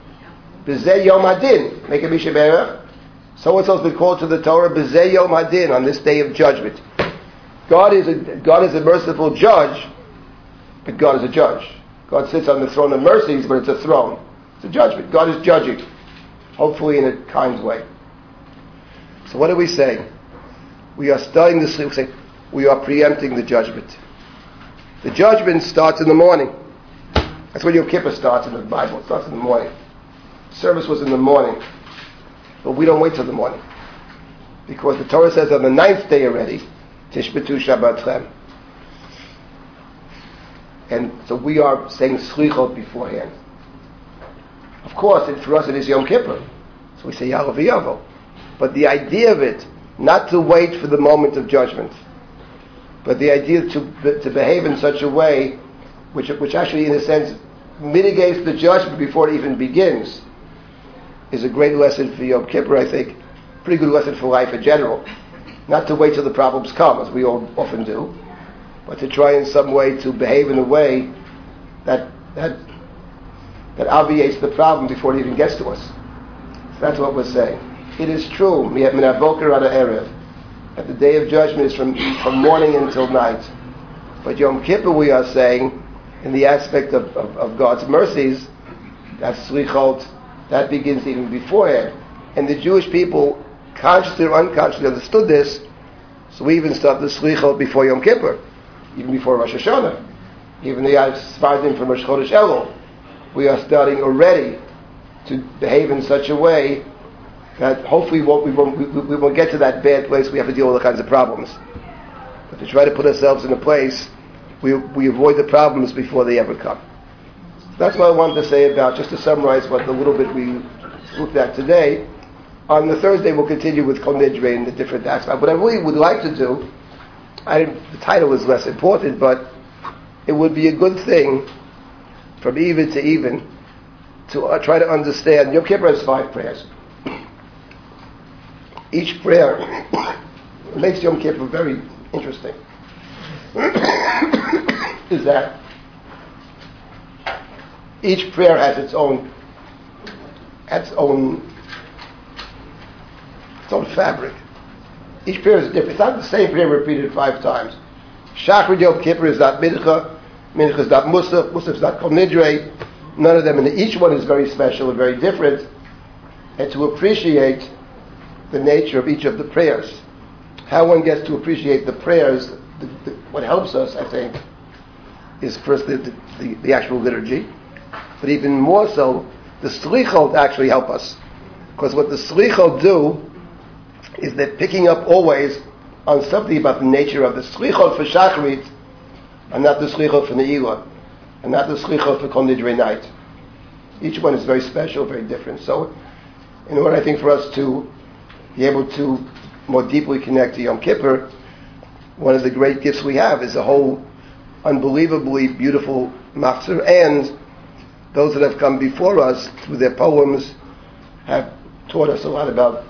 B'zeh Yom HaDin. Make a Mishaberach. So and so been called to the Torah, B'zeh Yom HaDin, on this day of judgment. God is a, God is a merciful judge, but God is a judge. God sits on the throne of mercies, but it's a throne. It's a judgment. God is judging, hopefully in a kind way. So what do we say? We are starting to say we are preempting the judgment. The judgment starts in the morning. That's when Yom Kippur starts in the Bible. It starts in the morning. Service was in the morning. But we don't wait till the morning. Because the Torah says on the ninth day already, Tishbetu Shabbatchem. And so we are saying Slichot beforehand. Of course, it, for us it is Yom Kippur. So we say Yalav Yavo. But the idea of it, not to wait for the moment of judgment, but the idea to, to behave in such a way which, which actually, in a sense, mitigates the judgment before it even begins, is a great lesson for Yom Kippur, I think. Pretty good lesson for life in general. Not to wait till the problems come, as we all often do, but to try in some way to behave in a way that, that, that obviates the problem before it even gets to us. So that's what we're saying. It is true, that the day of judgment is from, from morning until night. But Yom Kippur, we are saying, in the aspect of, of, of God's mercies, that slichot, that begins even beforehand. And the Jewish people, consciously or unconsciously, understood this, so we even start the slichot before Yom Kippur, even before Rosh Hashanah. Even the Sfardim from Rosh Chodesh Elul. We are starting already to behave in such a way that hopefully we won't, we won't, we won't get to that bad place we have to deal with all kinds of problems. But to try to put ourselves in a place we, we avoid the problems before they ever come. That's what I wanted to say about, just to summarize what the little bit we looked at today. On the Thursday, we'll continue with Kol and the different aspects. What I really would like to do, I, the title is less important, but it would be a good thing from even to even to uh, try to understand. Yom Kippur has five prayers. Each prayer makes Yom Kippur very interesting. is that each prayer has its own its own its own fabric. Each prayer is different. It's not the same prayer repeated five times. Shachar Yom Kippur is not Mincha, Mincha is not Musaf, Musaf is not Kol Nidre. None of them, and each one is very special and very different. And to appreciate the nature of each of the prayers, how one gets to appreciate the prayers, the, the, what helps us, I think, is first the, the, the, actual liturgy, but even more so, the slichot actually help us. Because what the slichot do is they're picking up always on something about the nature of the slichot for Shacharit, and not the slichot for Ne'ilah, and not the slichot for Kol night. Each one is very special, very different. So, in order, I think, for us to be able to more deeply connect to Yom Kippur, one of the great gifts we have is a whole unbelievably beautiful machzor, and those that have come before us through their poems have taught us a lot about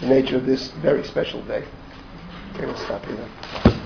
the nature of this very special day. Okay, we'll stop here.